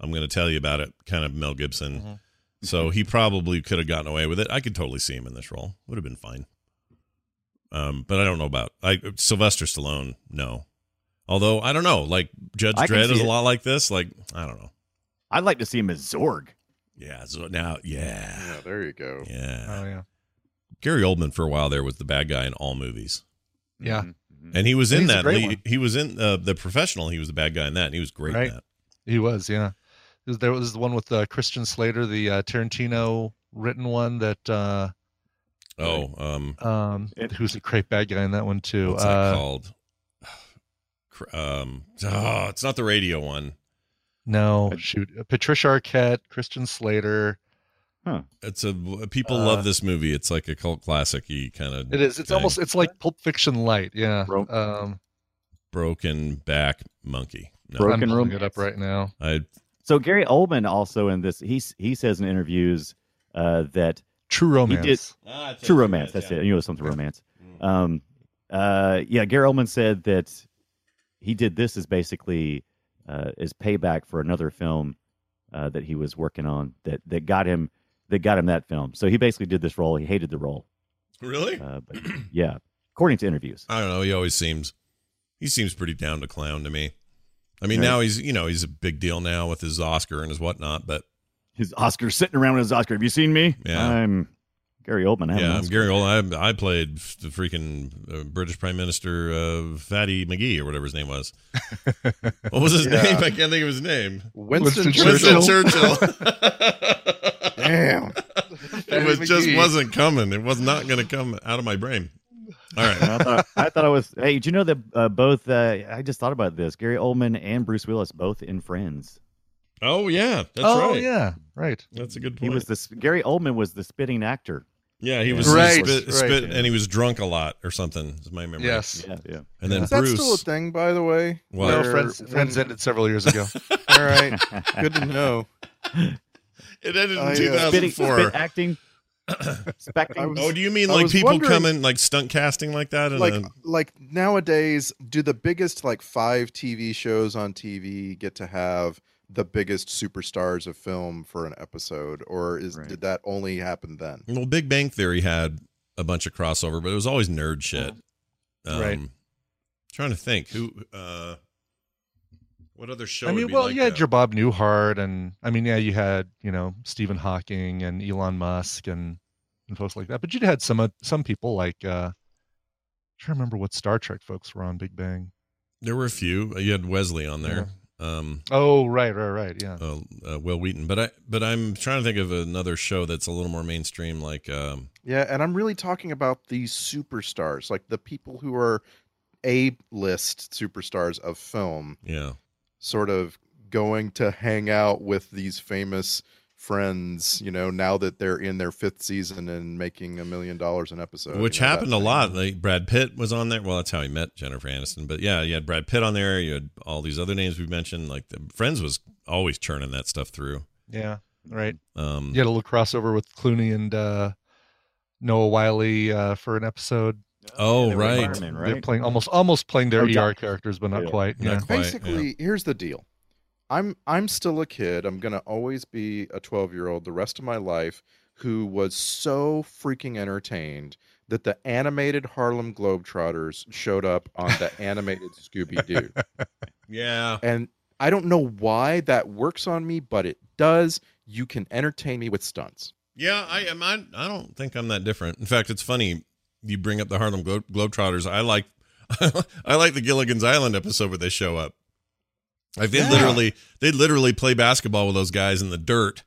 I'm going to tell you about it. Kind of Mel Gibson. Mm-hmm. So he probably could have gotten away with it. I could totally see him in this role. Would have been fine. Um, but I don't know about I Sylvester Stallone. No, although I don't know. Like Judge I Dredd see is a lot like this. Like I don't know. I'd like to see him as Zorg. Yeah. So now, yeah, Yeah, there you go. yeah. Oh yeah. Gary Oldman for a while there was the bad guy in all movies, Yeah. Mm-hmm. and he was in that. He, he was in uh, the professional. He was the bad guy in that, and he was great Right. in that. He was, yeah. There was the one with uh, Christian Slater, the uh, Tarantino written one that uh, Oh, um, um, who's a great bad guy in that one too. what's that Uh, called? Um, oh, it's not the radio one. No, shoot, Patricia Arquette, Christian Slater. It's a people Uh, love this movie. It's like a cult classic. He kind of It is. It's almost. It's like Pulp Fiction light. Yeah. Bro- Um, broken back monkey. No, Broken I'm pulling Romance. it up right now. I So Gary Oldman also in this he he says in interviews uh, that True Romance. He did, True Romance. That's it. You know something romance. Um, uh, yeah, Gary Oldman said that he did this as basically uh, as payback for another film uh, that he was working on that that got him that got him that film. So he basically did this role. He hated the role. really. Uh, but yeah, according to interviews. I don't know. He always seems he seems pretty down to clown to me. I mean, Right. now he's you know he's a big deal now with his Oscar and his whatnot, but His Oscar sitting around with his Oscar. Have you seen me? Yeah. I'm Gary Oldman. I Yeah, I'm. Gary Oldman. I, I played the freaking uh, British Prime Minister uh, Fatty McGee or whatever his name was. what was his Yeah. name? I can't think of his name. Winston Winston Churchill. Churchill. Damn. it was just wasn't coming. It was not going to come out of my brain. All right. I thought, I thought it was. Hey, did you know that uh, both? Uh, I just thought about this. Gary Oldman and Bruce Willis both in Friends. Oh yeah, that's oh right. yeah, right. That's a good point. He was the Gary Oldman was the spitting actor. yeah, he was Right, spit, right. spit, and he was drunk a lot or something. Is my memory. Yes. Yeah, yeah. And then Is that Bruce. still a thing, by the way? What? No, friends, friends ended several years ago. All right, good to know. It ended in I, uh, 2004. Spitting, spit acting. Specting. Was- oh, do you mean like people coming like stunt casting like that? And like then, like nowadays do the biggest like five tv shows on tv get to have the biggest superstars of film for an episode or is Right. did that only happen then well, Big Bang Theory had a bunch of crossover, but it was always nerd shit. Um, Right. Trying to think who. uh What other show? I would mean, be well, like you had that? your Bob Newhart, and I mean, yeah, you had you know Stephen Hawking and Elon Musk and and folks like that. But you'd had some uh, some people like uh, I'm trying to remember what Star Trek folks were on Big Bang. There were a few. You had Wesley on there. Um, Oh, right, right, right, yeah. uh, uh, Wil Wheaton, but I but I'm trying to think of another show that's a little more mainstream, like um, yeah and i'm really talking about these superstars like the people who are a list superstars of film yeah, sort of going to hang out with these famous friends you know now that they're in their fifth season and making a million dollars an episode which you know, happened a lot. Like Brad Pitt was on there. Well, that's how he met Jennifer Aniston. But yeah, you had Brad Pitt on there. You had all these other names we've mentioned. Like the Friends was always churning that stuff through. Yeah, right. Um, You had a little crossover with Clooney and uh, Noah Wyle uh, for an episode. Oh, They were right. They're playing almost almost playing their ER characters, but not Yeah. quite. Not Yeah. quite, basically here's the deal i'm i'm still a kid i'm gonna always be a 12 year old the rest of my life who was so freaking entertained that the animated harlem globetrotters showed up on the animated scooby-doo yeah. and i don't know why that works on me but it does you can entertain me with stunts Yeah, I am. I, I don't think I'm that different. In fact, it's funny you bring up the Harlem Glo- Globetrotters. I like I like the Gilligan's Island episode where they show up. Like they Yeah. literally they literally play basketball with those guys in the dirt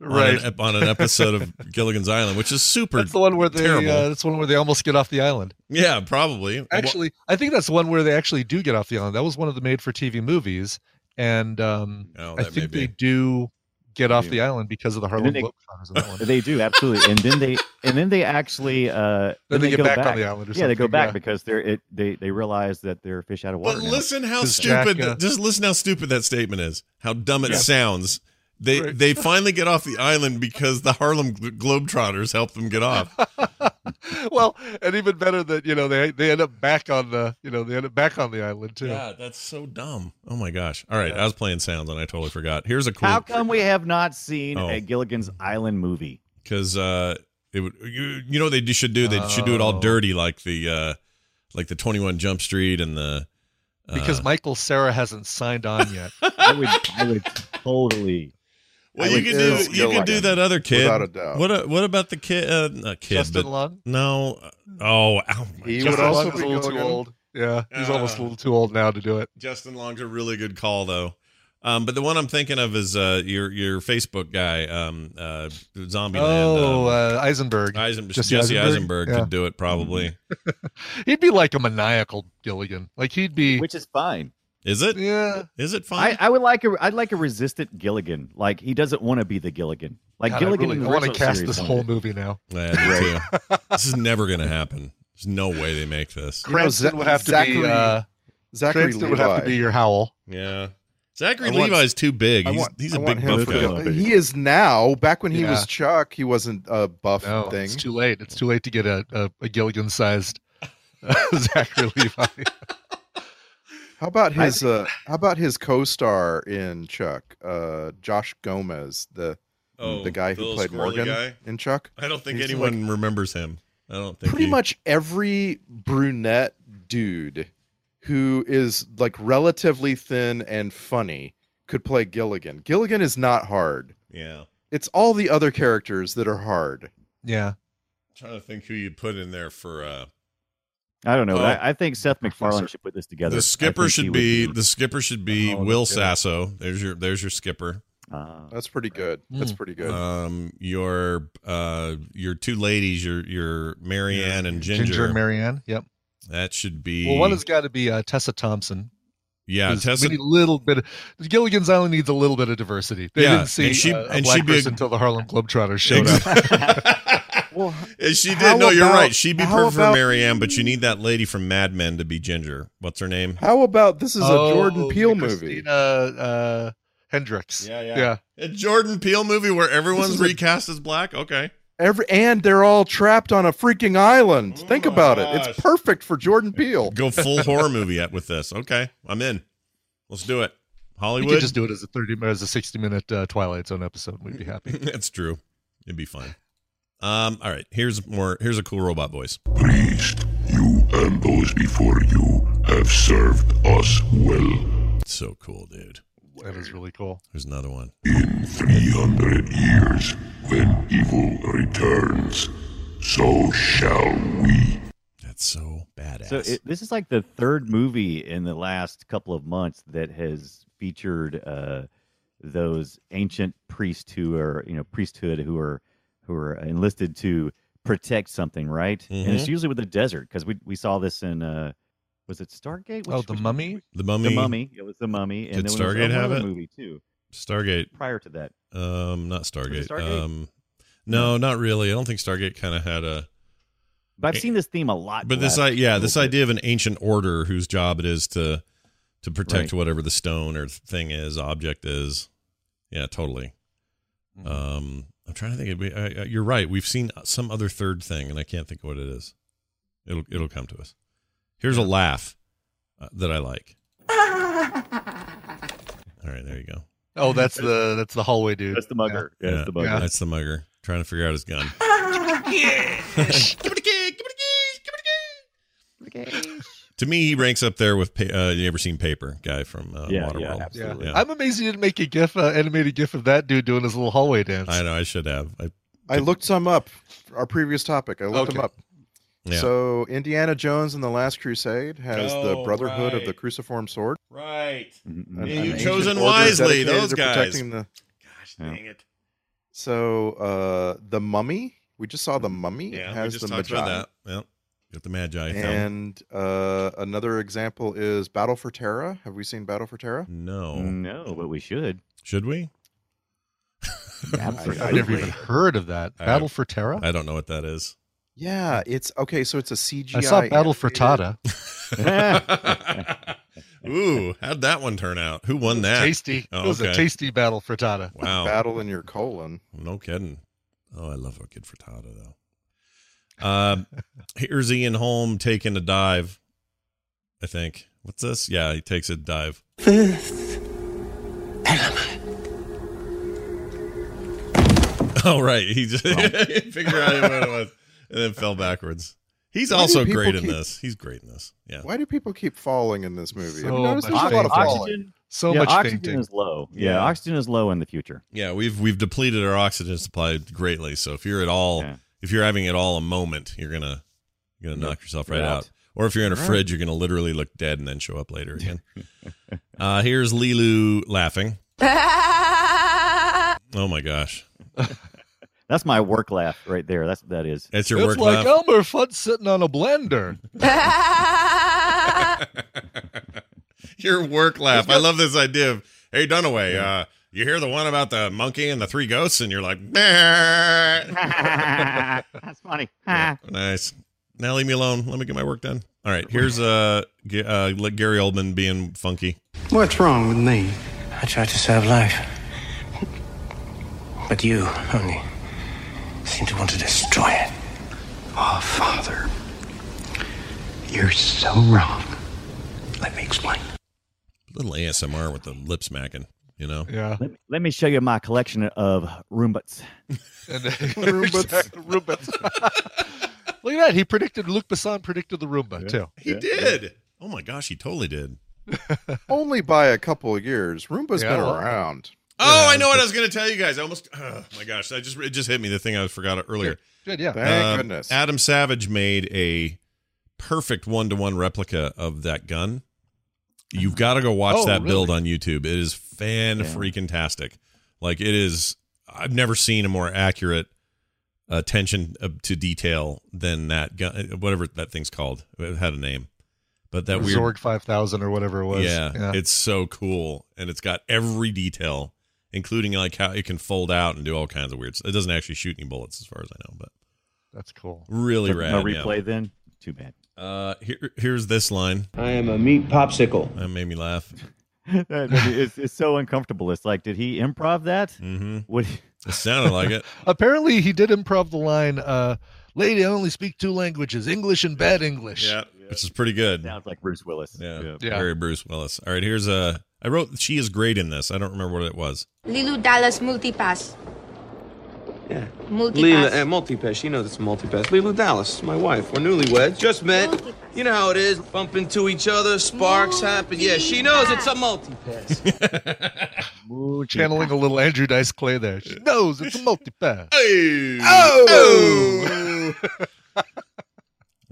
on Right. an, on an episode of Gilligan's Island, which is super. That's the one where they. terrible. Uh, that's one where they almost get off the island. yeah, probably. Actually, I think that's the one where they actually do get off the island. That was one of the made-for-TV movies, and um, Oh, I think they do get off do. the island because of the Harlem then they- Globetrotters in that one. They do absolutely, and then they and then they actually uh, Then they get go back on the island or yeah, they go back yeah. because they're it, they they realize that they're fish out of water. But now. listen how 'Cause Jack, stupid. uh, just listen how stupid that statement is. How dumb it Yeah. sounds. They Right. they finally get off the island because the Harlem Globetrotters help them get off. well, and even better that you know they they end up back on the you know they end up back on the island too. Yeah, that's so dumb. Oh my gosh! All right, I was playing sounds and I totally forgot. Here's a cool How come we have not seen Oh. a Gilligan's Island movie? because uh, it would you, you know they should do? They should do it all Oh. dirty like the uh, like the Twenty One Jump Street and the uh, Because Michael Cera hasn't signed on yet. I would I would totally. Well, I you can do you can like do that other kid. without a doubt. What a, what about the kid? Uh, not kid, Justin but Long. no. Oh, oh my He God. would also Long be a little too old. Yeah, he's Uh. almost a little too old now to do it. Justin Long's a really good call though. Um, but the one I'm thinking of is uh, your your Facebook guy, um, uh, Zombieland. Oh, um, uh, Eisenberg. Eisen, Jesse Jesse, Eisenberg? Eisenberg, Yeah. could do it probably. He'd be like a maniacal Gilligan. Like he'd be. Which is fine. Is it? yeah. Is it fine? I, I would like a I'd like a resistant Gilligan. Like he doesn't want to be the Gilligan. Like God, Gilligan I, really, in the I want to cast this whole it. movie now. Yeah, me too. this is never going to happen. There's no way they make this. You know, would have to Zachary- be. Uh, zachary Cranston would have to be your Howell. Yeah. Zachary I want- Levi's too big. He's, want- he's I a want big buff guy. He is now. Back when he Yeah. was Chuck, he wasn't a buff No, thing. it's too late. It's too late to get a, a, a Gilligan-sized Zachary Levi. How about his uh how about his co-star in Chuck, uh Josh Gomez, the Oh, the guy who little played Morgan guy? in Chuck? I don't think He's anyone like- remembers him. I don't think Pretty he- much every brunette dude who is like relatively thin and funny could play Gilligan. Gilligan is not hard. Yeah. It's all the other characters that are hard. Yeah. trying to think who you'd put in there for uh I don't know. but Oh. I, I think Seth MacFarlane should put this together. The skipper should would be the skipper should be Oh, Will. Sasso. There's your there's your skipper. Ah. That's pretty good. That's Hmm. pretty good. Um your uh your two ladies, your your Mary Ann and Ginger. Ginger and Mary Ann. Yep. That should be Well, one has got to be uh, Tessa Thompson. Yeah, Tessa a little bit. Of, Gilligan's Island needs a little bit of diversity. They Yeah, didn't see and she- uh, a and black she'd be a- person until the Harlem Globetrotters showed up. Well, she did. No, you're right. She'd be perfect about- for Mary Ann, but you need that lady from Mad Men to be Ginger. What's her name? How about this is a Oh, Jordan Peele movie? Christina uh, Hendricks. yeah. Yeah. A Jordan Peele movie where everyone's is a- recast as black. Okay. Every and they're all trapped on a freaking island. Think about it. Oh. It's perfect for Jordan Peele. Go full horror movie at with this. Okay, I'm in. Let's do it. We Hollywood. could just do it as a thirty, as a sixty minute uh, Twilight Zone episode. We'd be happy. That's true. It'd be fine. Um. All right. Here's more. Here's a cool robot voice. Priest, you and those before you have served us well. So cool, dude. That is really cool. There's another one. In 300 years, when evil returns, so shall we. That's so badass. So it, this is like the third movie in the last couple of months that has featured uh, those ancient priests who are, you know, priesthood who are who are enlisted to protect something, right? And it's Mhm. usually with the desert because we we saw this in uh, was it Stargate? Oh, The Mummy? The Mummy. The Mummy. It was the Mummy. Did then there was Stargate have another it? Movie too. Stargate. Prior to that. Um. Not Stargate. Stargate? Um. No, not really. I don't think Stargate kind of had a. But I've seen this theme a lot. But this, I yeah, this bit. idea of an ancient order whose job it is to to protect Right. whatever the stone or thing is, object is. Yeah, totally. Mm-hmm. Um, I'm trying to think. Of, I, I, you're right. We've seen some other third thing, and I can't think of what it is. It'll it'll come to us. Here's a laugh uh, that I like. All right, there you go. Oh, that's the that's the hallway dude. That's the mugger. Yeah, that's the mugger. That's the mugger trying to figure out his gun. To me, he ranks up there with. Pa- uh, you ever seen Paper guy from uh, Yeah, Waterworld? yeah, Yeah. absolutely. Yeah. I'm amazed you didn't make a gif, uh, animated gif of that dude doing his little hallway dance. I know I should have. I, I looked some up. Our previous topic. I looked them up. Yeah. So Indiana Jones and the Last Crusade has the Oh, Brotherhood of the Cruciform Sword. right. Mhm. An- Yeah, you ancient chosen wisely, those to guys. protecting the- Gosh Yeah. dang it. So uh the Mummy. We just saw the Mummy. Yeah, has we just the talked Magi. about that. Yep. Got the Magi. And uh, another example is Battle for Terra. Have we seen Battle for Terra? No. No, but we should. Should we? Absolutely. I never even heard of that. I- Battle for Terra. I don't know what that is. Yeah, it's okay. So it's a CGI. I saw Battle for animated- Tada. Ooh, how'd that one turn out? Who won that? Tasty. Oh, it was a tasty battle for Tada. Wow. Battle in your colon. No kidding. Oh, I love a good frittata though. Um, here's Ian Holm taking a dive. I think. What's this? Yeah, he takes a dive. Oh right, he just figured out what it was, and then fell backwards. He's Why also people great in this. He's great in this. Yeah. Why do people keep falling in this movie? So you noticed much there's a lot of fainting. falling? Oxygen. So yeah, much oxygen fainting. is low. Yeah, Yeah. oxygen is low in the future. Yeah, we've we've depleted our oxygen supply greatly. So if you're at all, Yeah. If you're having at all a moment, you're gonna you're gonna Yep. knock yourself right You're out. out. Or if you're in a Right. fridge, you're gonna literally look dead and then show up later again. uh, here's Leeloo laughing. Oh my gosh, That's my work laugh right there. That's what that is. it's your work it's work like laugh. Elmer Fudd sitting on a blender. your work laugh. I love this idea of hey Dunaway. Uh, you hear the one about the monkey and the three ghosts, and you're like, That's funny. Nice. Now leave me alone. Let me get my work done. All right. Here's uh, G- uh Gary Oldman being funky. What's wrong with me? I tried to save life. But you only seem to want to destroy it. Oh, Father. You're so wrong. Let me explain. A little ASMR with the lip smacking. You know. Yeah. Let me, let me show you my collection of Roombas. And Roombas. Roombas. Look at that. He predicted Luc Besson predicted the Roomba too. He did. Oh my gosh, he totally did. Only by a couple of years. Roomba's Yeah, been around. Oh, I know what I was going to tell you guys. I almost. Oh my gosh! I just it just hit me the thing I forgot earlier. Good, yeah. Thank Uh, goodness. Adam Savage made a perfect one to one replica of that gun. You've got to go watch Oh, that build on YouTube. It is fan freaking tastic. Like it is. I've never seen a more accurate attention uh, to detail than that gun. Whatever that thing's called. It had a name, but that weird. Zorg 5000 or whatever it was. Yeah, it's so cool, and it's got every detail, including like how it can fold out and do all kinds of weird. It doesn't actually shoot any bullets, as far as I know, but That's cool. really So rad. No yeah. replay then. Too bad. Uh, here, here's this line. I am a meat popsicle. That made me laugh. I mean, it's, it's so uncomfortable. It's like, did he improv that? Mm-hmm. What? It sounded like it. Apparently, he did improv the line, uh, Lady, I only speak two languages English and bad English. Yeah, which is pretty good. Sounds like Bruce Willis. Yeah, Yeah. very Bruce Willis. All right, here's a. I wrote she is great in this. I don't remember what it was. Leeloo Dallas Multipass. Yeah. Multipass. Leeloo, uh, multipass. She knows it's multipass. Leeloo Dallas, my wife. We're newlyweds. Just met. You know how it is. Bump into each other, sparks happen. Yeah, she knows it's a multipass. Channeling a little Andrew Dice Clay there. She knows it's a multipass. Oh,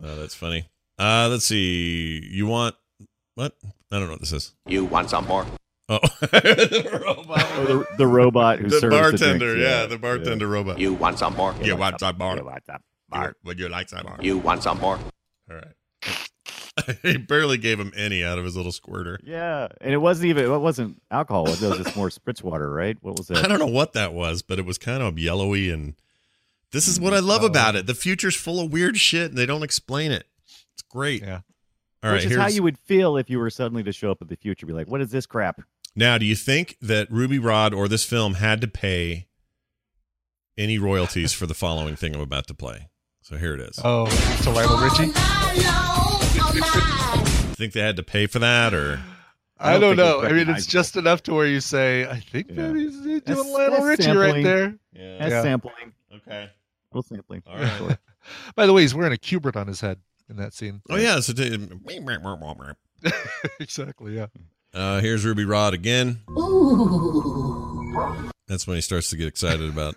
oh, that's funny. Uh, let's see. You want what? I don't know what this is. You want some more? Oh, the robot. Oh, the, the robot who the serves bartender. the drinks, yeah, the bartender robot. You want some more? You want some more? You want some more? Would you like some more? You want some more? All right. he barely gave him any out of his little squirter. Yeah, and it wasn't even it wasn't alcohol. It was just more spritz water, right? What was it? I don't know what that was, but it was kind of yellowy and this is what I love mm, about uh, it. The future's full of weird shit and they don't explain it. It's great. Yeah. All right, Which is how you would feel if you were suddenly to show up at the future, be like, "What is this crap?" Now, do you think that Ruby Rhod or this film had to pay any royalties for the following thing I'm about to play? So here it is. Oh, to Lionel Richie? Think they had to pay for that or I don't don't, know. I mean, it's just enough to where you say, I think Yeah. that he's, he's doing That's- Lionel that's Richie right there. Yeah. That's Yeah. sampling. Okay. Little sampling. All right. Sure. By the way, he's wearing a cubert on his head in that scene. Oh yeah, so t- exactly, yeah. uh, here's Ruby Rhod again. That's when he starts to get excited about.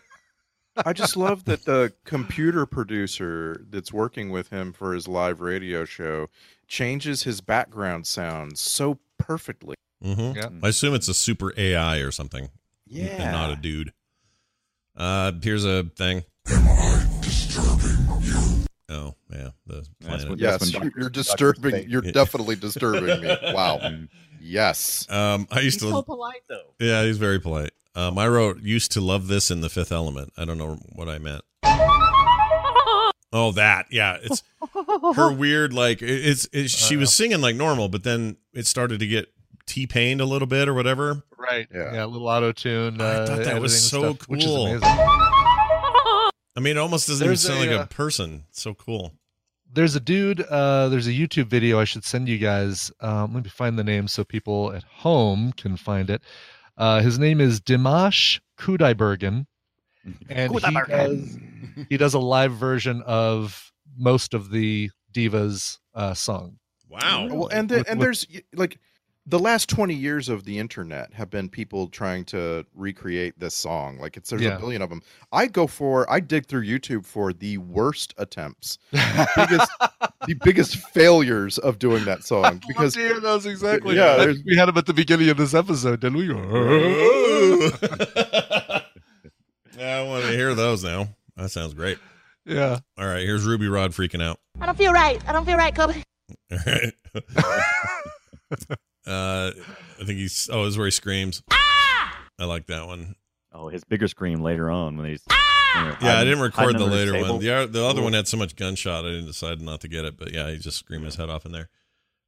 I just love that the computer producer that's working with him for his live radio show changes his background sound so perfectly. Mhm. Yeah. I assume it's a super AI or something. Yeah. and not a dude. Uh, here's a thing. Am I disturbing you? Oh yeah, the planet. what- Yes, you're, you're disturbing. You're definitely disturbing me. Wow. Yes. Um, I used He's to. so polite though. Yeah, he's very polite. Um, I wrote used to love this in the Fifth Element. I don't know what I meant. Oh, that yeah, it's her weird like it's, it's she was singing like normal, but then it started to get T pained a little bit or whatever. Right. Yeah. Yeah, a little auto tune. I Uh, thought that was so stuff, Which is cool. amazing. I mean, it almost doesn't There's even sound a, like uh, a person. It's so cool. There's a dude, uh, there's a YouTube video I should send you guys. Um, let me find the name so people at home can find it. Uh, his name is Dimash Kudaibergen. And he does, he does a live version of most of the Divas uh, song. Wow. Well, and the, With- and there's y- like the last 20 years of the internet have been people trying to recreate this song. Like it's there's Yeah. a billion of them. I go for I dig through YouTube for the worst attempts, biggest the biggest failures of doing that song because dear, that was exactly. Yeah, I we had him at the beginning of this episode, didn't we? yeah, I want to hear those now. That sounds great. yeah. All right, here's Ruby Rhod freaking out. I don't feel right. I don't feel right, Kobe. All right. uh, I think he's. Oh, this is where he screams. Ah! I like that one. Oh, his bigger scream later on when he's. Ah! Yeah, I didn't record the later one. The, the other one had so much gunshot, I didn't decide not to get it. But yeah, he just screamed his head off in there.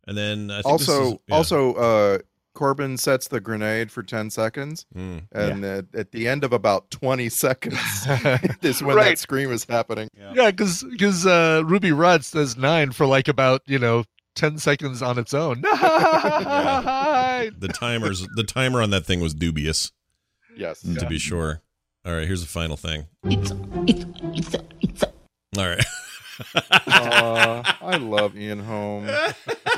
And then I think this also is- yeah. also uh Korben sets the grenade for 10 seconds Mm. and at, at the end of about 20 seconds is when Right. that scream is happening. Yeah, because uh, Ruby Rhod says nine for like about you know ten seconds on its own. Nine. the timers, the timer on that thing was dubious, Yes. to be sure. All right, here's the final thing. It's it's it's it's All right. Aw, I love Ian Holm.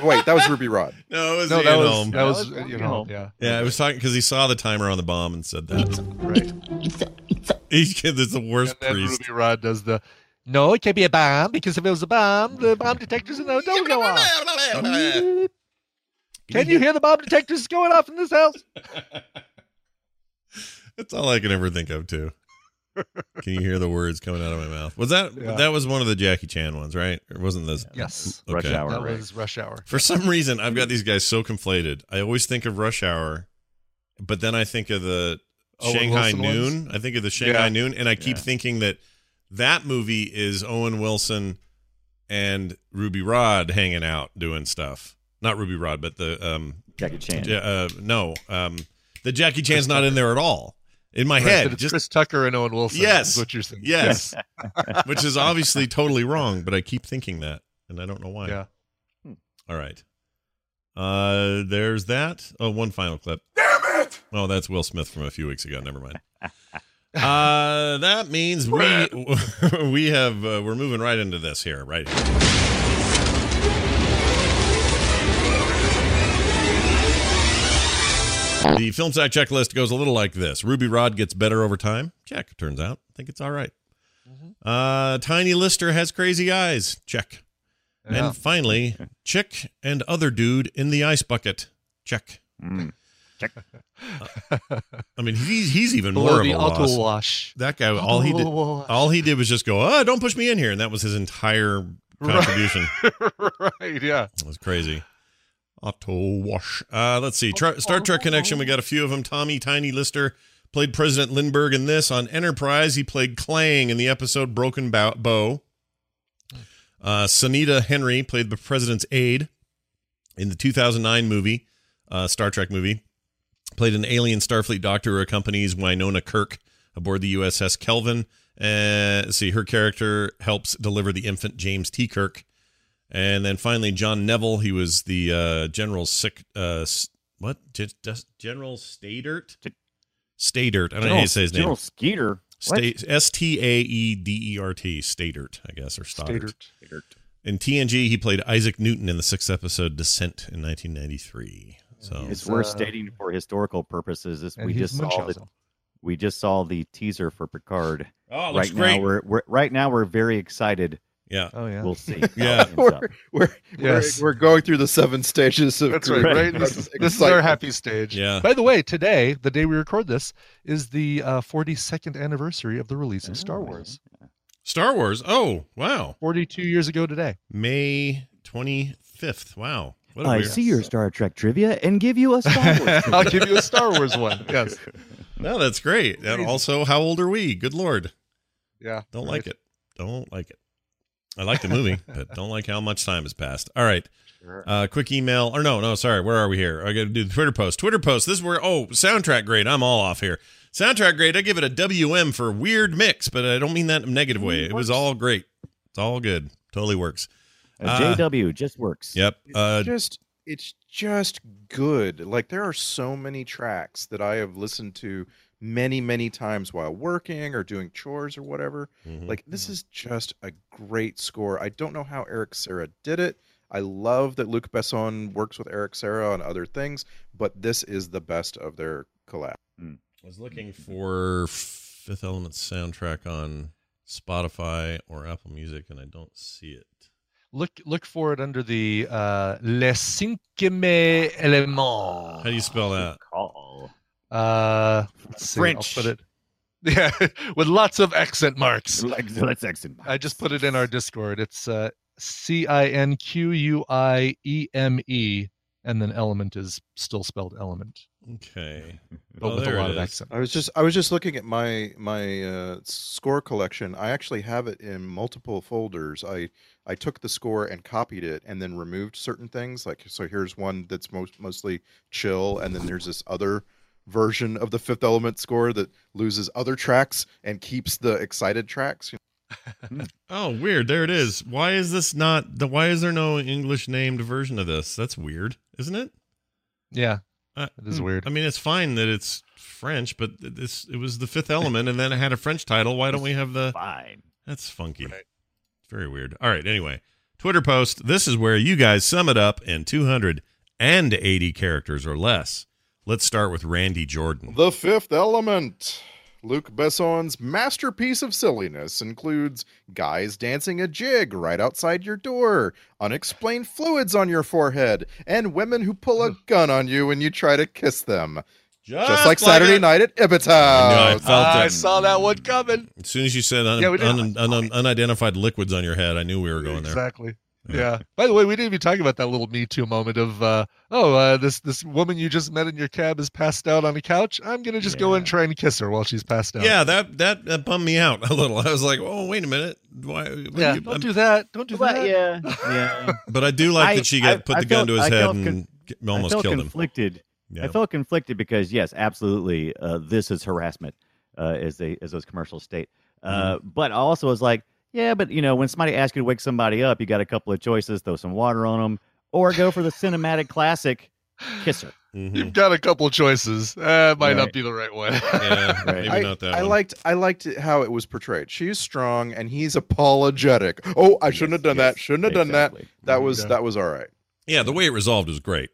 Wait, that was Ruby Rhod. No, it was No, Ian that was- Holm. that was That was Ian Holm, yeah. Yeah, I was talking because he saw the timer on the bomb and said that. Right. He's there's the worst And then priest. Ruby Rhod does the. No, it can't be a bomb because if it was a bomb, the bomb detectors in the hotel would go off. Can you hear the bomb detectors going off in this house? That's all I can ever think of too. Can you hear the words coming out of my mouth? Was that Yeah. that was one of the Jackie Chan ones, right? Or wasn't this? Yes. Okay. That was Rush Hour. For some reason, I've got these guys so conflated. I always think of Rush Hour, but then I think of the Owen Shanghai Wilson Noon. ones? I think of the Shanghai Yeah. Noon, and I keep Yeah. thinking that that movie is Owen Wilson and Ruby Rhod hanging out doing stuff. Not Ruby Rhod, but the um, Jackie Chan. Ja- uh, no, um, the Jackie Chan's not in there at all. In my Right, head, it's just Chris Tucker and Owen Wilson. Yes, is what you're saying. Yes, which is obviously totally wrong, but I keep thinking that, and I don't know why. Yeah. All right. Uh, there's that. Oh, one final clip. Damn it! Oh, that's Will Smith from a few weeks ago. Never mind. Uh, that means we we have uh, we're moving right into this here, right? Here. The film sack checklist goes a little like this: Ruby Rhod gets better over time. Check. Turns out, I think it's all right. Mm-hmm. Uh, Tiny Lister has crazy eyes. Check. Yeah. And finally, chick and other dude in the ice bucket. Check. Mm. Check. Uh, I mean, he's he's even Below more of a loss. wash. That guy, all he did, all he did was just go, "Oh, don't push me in here," and that was his entire contribution. right, yeah. It was crazy. Auto wash. Uh, let's see. Tra- Star Trek connection. We got a few of them. Tommy Tiny Lister played President Lindbergh in this. On Enterprise, he played Klaang in the episode Broken Bow. Uh, Sonita Henry played the president's aide in the 2009 movie, uh, Star Trek movie. Played an alien Starfleet doctor who accompanies Winona Kirk aboard the USS Kelvin. Uh, see, her character helps deliver the infant James T. Kirk. And then finally, John Neville. He was the uh, General Sick. Uh, what? G- just General Stadert? Stadert. I don't know how you say his name. General Skeeter. What? Sta- S T A E D E R T. Stadert, I guess, or Stoddard. Stadert. In TNG, he played Isaac Newton in the sixth episode Descent in 1993. So It's worth stating for historical purposes. This we just saw the we just saw the teaser for Picard. Oh, it looks right great. now we're, we're right now we're very excited. Yeah. Oh yeah. We'll see. Yeah. how it ends up. We're, Yes. we're, we're going through the seven stages of That's right. Right. This, is- this is our happy stage. Yeah. By the way, today, the day we record this, is the uh, 42nd anniversary of the release of Star Wars. Star Wars. Oh, wow. 42 years ago today. May 25th. Wow. What a I weird- see your Star Trek trivia and give you a Star Wars. I'll give you a Star Wars one. Yes. No, that's great. And also, how old are we? Good Lord. Yeah. Don't right. like it. Don't like it. I like the movie, but don't like how much time has passed. All right. Uh, quick email. Or no, no, sorry. Where are we here? I got to do the Twitter post. Twitter post. This is where, oh, soundtrack grade. I'm all off here. Soundtrack grade. I give it a WM for weird mix, but I don't mean that in a negative way. It was all great. It's all good. Totally works. A Uh, JW just works. Yep. Uh, just it's just good. Like there are so many tracks that I have listened to many many times while working or doing chores or whatever. mhm. Like this mm-hmm. is just a great score. I don't know how Eric Serra did it. I love that Luc Besson works with Eric Serra on other things, but this is the best of their collab. Hmm. I was hmm, looking hmm, for Fifth Element soundtrack on Spotify or Apple Music, and I don't see it. Look look for it under the uh, Les Cinquième Éléments. How do you spell that? Call. Uh, let's see, I'll French. put it. Yeah, with lots of accent marks. Like, let's exit. I just put it in our Discord. It's uh, C I N Q U I E M E, and then element is still spelled element, Okay. but Oh, with a lot of accent. I was just I was just looking at my my uh, score collection. I actually have it in multiple folders. I I took the score and copied it, and then removed certain things. Like so, here's one that's most mostly chill, and then there's this other version of the Fifth Element score that loses other tracks and keeps the excited tracks. Oh, weird. There it is. Why is this not the? Why is there no English named version of this? That's weird, isn't it? Yeah, Uh, It is hmm. weird. I mean, it's fine that it's French, but this it was the Fifth Element, and then it had a French title. Why don't we have the? Fine. That's funky. It's very weird. All right. Anyway, Twitter post. This is where you guys sum it up in 280 characters or less. Let's start with Randy Jordan. The Fifth Element. Luc Besson's masterpiece of silliness includes guys dancing a jig right outside your door, unexplained fluids on your forehead, and women who pull a gun on you when you try to kiss them. Just, like, Saturday it. night at Ibbott's I knew I house. felt I it. saw that one coming. As soon as you said un- Yeah, we did. un- un- unidentified liquids on your head, I knew we were going there. Exactly. Yeah. By the way, we didn't even talk about that little Me Too moment of, uh, oh, uh, this this woman you just met in your cab is passed out on a couch. I'm gonna just go in and try and kiss her while she's passed out. Yeah, that, that that bummed me out a little. I was like, oh, wait a minute. Why? Yeah. you- Don't do that. Don't do But that. yeah, yeah. But I do like I- that she got I- put I the gun to his I head felt and con- almost I felt killed him. conflicted. Yeah. I felt conflicted because yes, absolutely, uh, this is harassment, uh, as they as those commercials state. Uh, Mm-hmm. But I also was like, yeah, but you know, when somebody asks you to wake somebody up, you got a couple of choices: throw some water on them, or go for the cinematic classic, kiss her. Mm-hmm. You've got a couple of choices. Uh, it might not be the right one. Yeah, maybe I, not that I one. liked I liked how it was portrayed. She's strong and he's apologetic. Oh, I shouldn't have done that. Shouldn't have done that. That was Yeah. that was all right. Yeah, the way it resolved was great,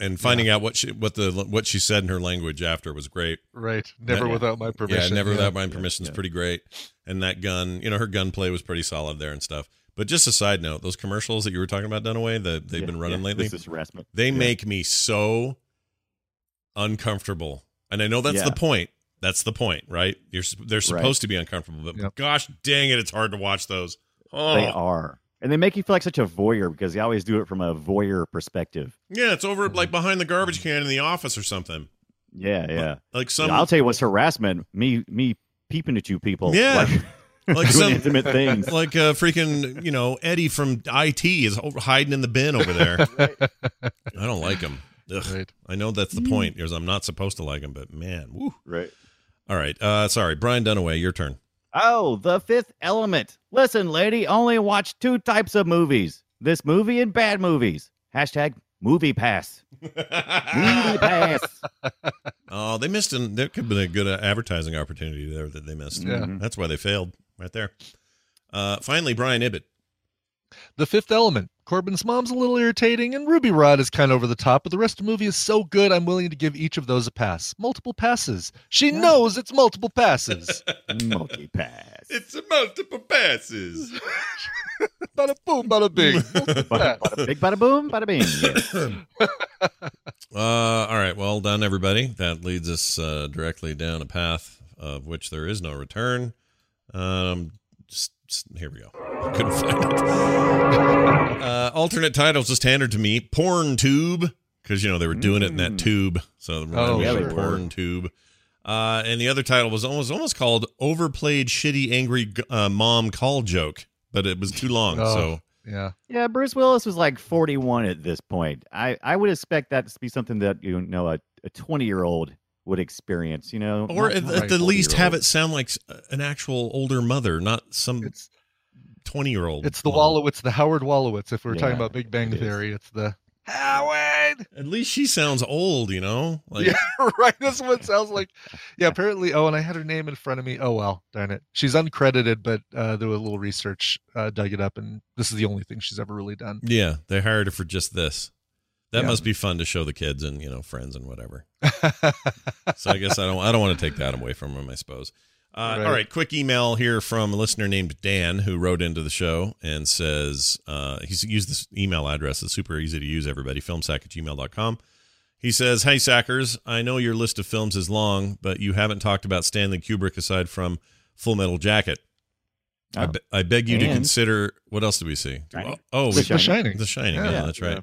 and finding out what she what the what she said in her language after was great. right. Never Yeah. without my permission. Yeah, never yeah. without my permission is pretty great. And that gun, you know, her gunplay was pretty solid there and stuff. But just a side note, those commercials that you were talking about, Dunaway, that they've Yeah, been running yeah, lately, This is harassment. they Yeah. make me so uncomfortable. And I know that's Yeah. the point. That's the point, right? You're they're supposed Right. to be uncomfortable, but Yep. gosh dang it, it's hard to watch those. Oh, They are, and they make you feel like such a voyeur because they always do it from a voyeur perspective. yeah, it's over like behind the garbage can in the office or something. Yeah, yeah. Like some I'll tell you what's harassment. Me, me peeping at you people. Yeah. like, like doing some intimate things. like uh, freaking you know Eddie from IT is over, hiding in the bin over there. I don't like him. Ugh. Right. I know that's the point. Is I'm not supposed to like him, but man, woo. Right. All right, uh, sorry, Brian Dunaway, your turn. Oh, the fifth element. Listen, lady, only watch two types of movies this movie and bad movies. Hashtag movie pass. movie pass. Oh, they missed an. There could have been a good uh, advertising opportunity there that they missed. Yeah. that's why they failed right there. Uh, finally, Brian Ibbott. The Fifth Element. Korben's mom's a little irritating, and Ruby Rhod is kind of over the top, but the rest of the movie is so good, I'm willing to give each of those a pass. Multiple passes. She knows it's multiple passes. Multi pass. It's a multiple passes. bada boom, bada bing. Multiple pass. Bada big, bada boom, bada bing. Yes. Uh, all right. Well done, everybody. That leads us uh, directly down a path of which there is no return. Um, just, just- here we go. I Couldn't find it. Uh, alternate titles just handed to me. Porn tube, because you know they were doing it in that tube. So it reminded Oh, yeah, a they porn tube. Uh, and the other title was almost almost called "Overplayed Shitty Angry uh, Mom Call Joke," but it was too long. Oh. So Yeah. Yeah, Bruce Willis was like 41 at this point. I, I would expect that to be something that, you know, a 20 year old would experience, you know? or Not- at, not at the least have it sound like an actual older mother, not some It's twenty year old. it's the Wolowitz, the Howard Wolowitz. If we're talking about Big Bang it is. Theory, it's the Howard. At least she sounds old, you know. Like, yeah, right. This one sounds like. Yeah, apparently. Oh, and I had her name in front of me. Oh well, darn it. She's uncredited, but uh, there was a little research, uh, dug it up, and this is the only thing she's ever really done. yeah, they hired her for just this. That Yeah. must be fun to show the kids and you know friends and whatever. so I guess I don't I don't want to take that away from them. I suppose. Uh, Right. All right, quick email here from a listener named Dan who wrote into the show and says uh, he's used this email address. It's super easy to use, everybody. Filmsack at gmail.com. He says, Hey, Sackers, I know your list of films is long, but you haven't talked about Stanley Kubrick aside from Full Metal Jacket. I, Oh. be- I beg you to consider. What else do we see? Shining. Oh, The we- Shining. Shining. The Shining. Yeah. Yeah, that's right. Yeah.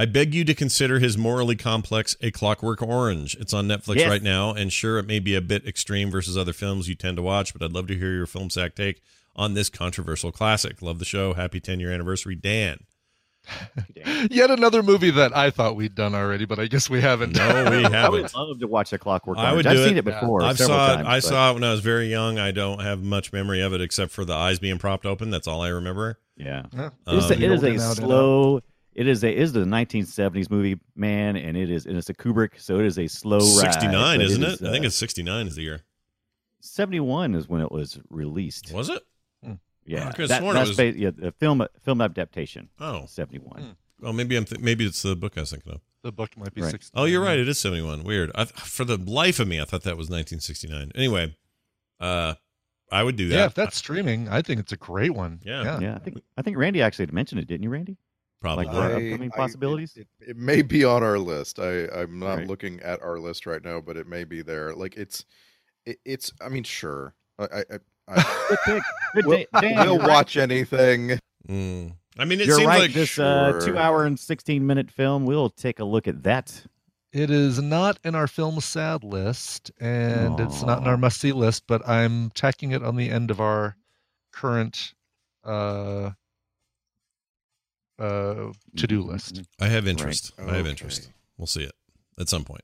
I beg you to consider his morally complex A Clockwork Orange. It's on Netflix Yes. right now, and sure, it may be a bit extreme versus other films you tend to watch, but I'd love to hear your film sack take on this controversial classic. Love the show. Happy 10 year anniversary, Dan. Yet another movie that I thought we'd done already, but I guess we haven't. No, we I haven't. I would love to watch The Clockwork I Orange. would I've do seen it. it before I've several saw times. it. I but- saw it when I was very young. I don't have much memory of it except for the eyes being propped open. That's all I remember. Yeah. Yeah. It is, Um, a, it is a now than slow. It is a it is the 1970s movie, man, and it is and it's a Kubrick, so it is a slow ride. 69, but isn't is, it? I think uh, it's 69 is the year. 71 is when it was released. Was it? Yeah, I that, sworn it that's was- ba- yeah, the film film adaptation. Oh. 71. Well, maybe I'm th- maybe it's the book I was thinking of. The book might be Right. 60. Oh, you're right. It is 71. Weird. I, for the life of me, I thought that was 1969. Anyway, uh, I would do that. Yeah, if that's streaming, I think it's a great one. Yeah. yeah. Yeah, I think I think Randy actually had mentioned it, didn't you, Randy? Probably. Like what upcoming I- possibilities? it, it may be on our list. I I'm not Right. looking at our list right now, but it may be there. Like it's it, it's. I mean, sure. I I, I, I Good pick. Good we'll, day. Dan, we'll you're right. watch anything. Mm. I mean, it You're seems right. like this uh, two hour and 16 minute film, we'll take a look at that. It is not in our film sad list, and it's not in our must see list, but I'm tacking it on the end of our current uh uh to do list. I have interest. I have interest. We'll see it at some point.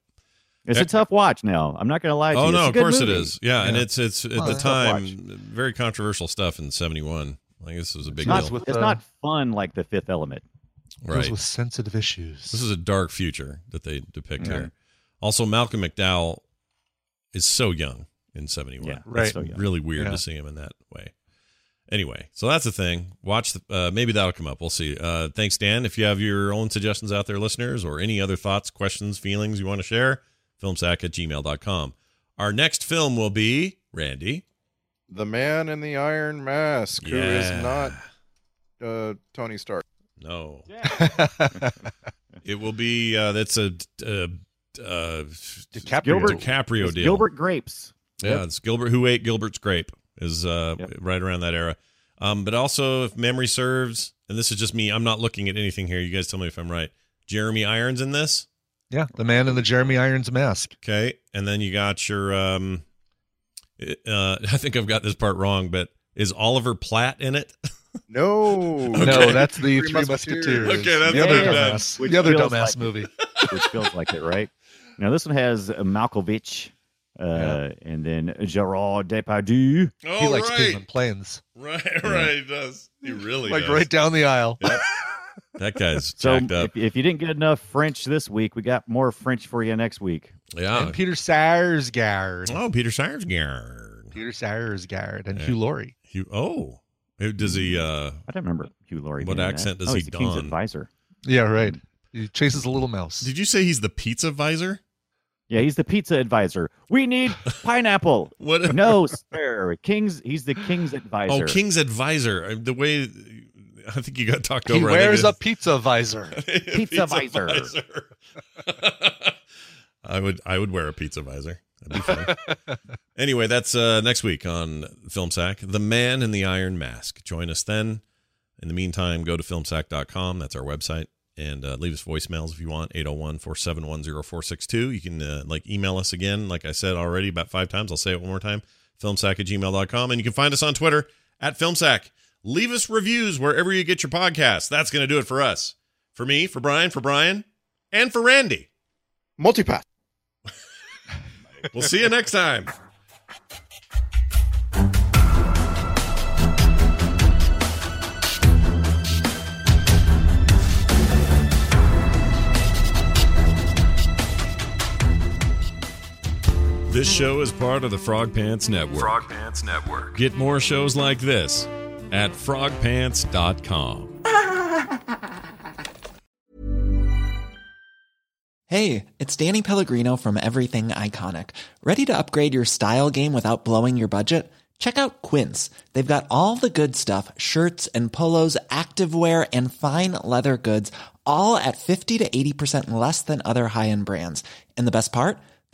It's a tough watch now. I'm not going to lie to Oh you. no, It's of course it movie. is. Yeah, and it's it's at Well, the it's a tough time very controversial stuff in '71. Like this was a big It's not, deal. with it's the- not fun like The Fifth Element. Right. with sensitive issues. This is a dark future that they depict Yeah. here. Also, Malcolm McDowell is so young in '71. Yeah, right. so young. really weird Yeah. to see him in that way. Anyway, so that's the thing. Watch the uh, maybe that'll come up. We'll see. Uh, thanks, Dan. If you have your own suggestions out there, listeners, or any other thoughts, questions, feelings you want to share, filmsack at gmail.com. Our next film will be Randy. The Man in the Iron Mask, who Yeah. is not uh, Tony Stark. No. yeah. It will be uh, that's a uh, uh, DiCaprio. Gilbert- DiCaprio deal. Gilbert Grapes. Yeah, it's Gilbert who ate Gilbert's grape is uh, Yep. right around that era. Um, but also, if memory serves, and this is just me, I'm not looking at anything here. You guys tell me if I'm right. Jeremy Irons in this, yeah, the man in the Jeremy Irons mask. okay, and then you got your. Um, uh, I think I've got this part wrong, but is Oliver Platt in it? No, No, that's the Three Three, Musketeers. Musketeers. Okay, that's the other Yeah. dumbass, Which the other dumbass like- movie. which feels like it, right? Now this one has uh, Malkovich, uh, Yeah. and then Gerard Depardieu. Oh, he likes being on planes, right, right. He does. He really like does. right down the aisle. Yep. That guy's So jacked up. if, if you didn't get enough French this week, we got more French for you next week. Yeah. And Peter Sarsgaard. Oh, Peter Sarsgaard. Peter Sarsgaard and Yeah. Hugh Laurie. Hugh, oh, does he? uh I don't remember Hugh Laurie. What accent that. does oh, he he's the King's advisor. Yeah, right. He chases a little mouse. Did you say he's the pizza visor? Yeah, he's the pizza advisor. We need pineapple. What? no, sir. King's. He's the King's advisor. Oh, King's advisor. Uh, The way I think you got talked He over. I wears a pizza visor. it's- Pizza visor. visor. I would I would wear a pizza visor. That'd be fun. anyway, that's uh, next week on Film Sack. The Man in the Iron Mask. Join us then. In the meantime, go to filmsack.com. That's our website. And uh, leave us voicemails if you want, 801 471 0462. You can uh, like email us again, like I said already about five times. I'll say it one more time filmsack at gmail.com. And you can find us on Twitter at filmsack. Leave us reviews wherever you get your podcasts. That's going to do it for us. For me, for Brian, for Brian, and for Randy. Multipass. We'll see you next time. This show is part of the Frog Pants Network. Frog Pants Network. Get more shows like this at frogpants.com. Hey, it's Danny Pellegrino from Everything Iconic. Ready to upgrade your style game without blowing your budget? Check out Quince. They've got all the good stuff shirts and polos, activewear, and fine leather goods, all at 50 to 80% less than other high end brands. And the best part?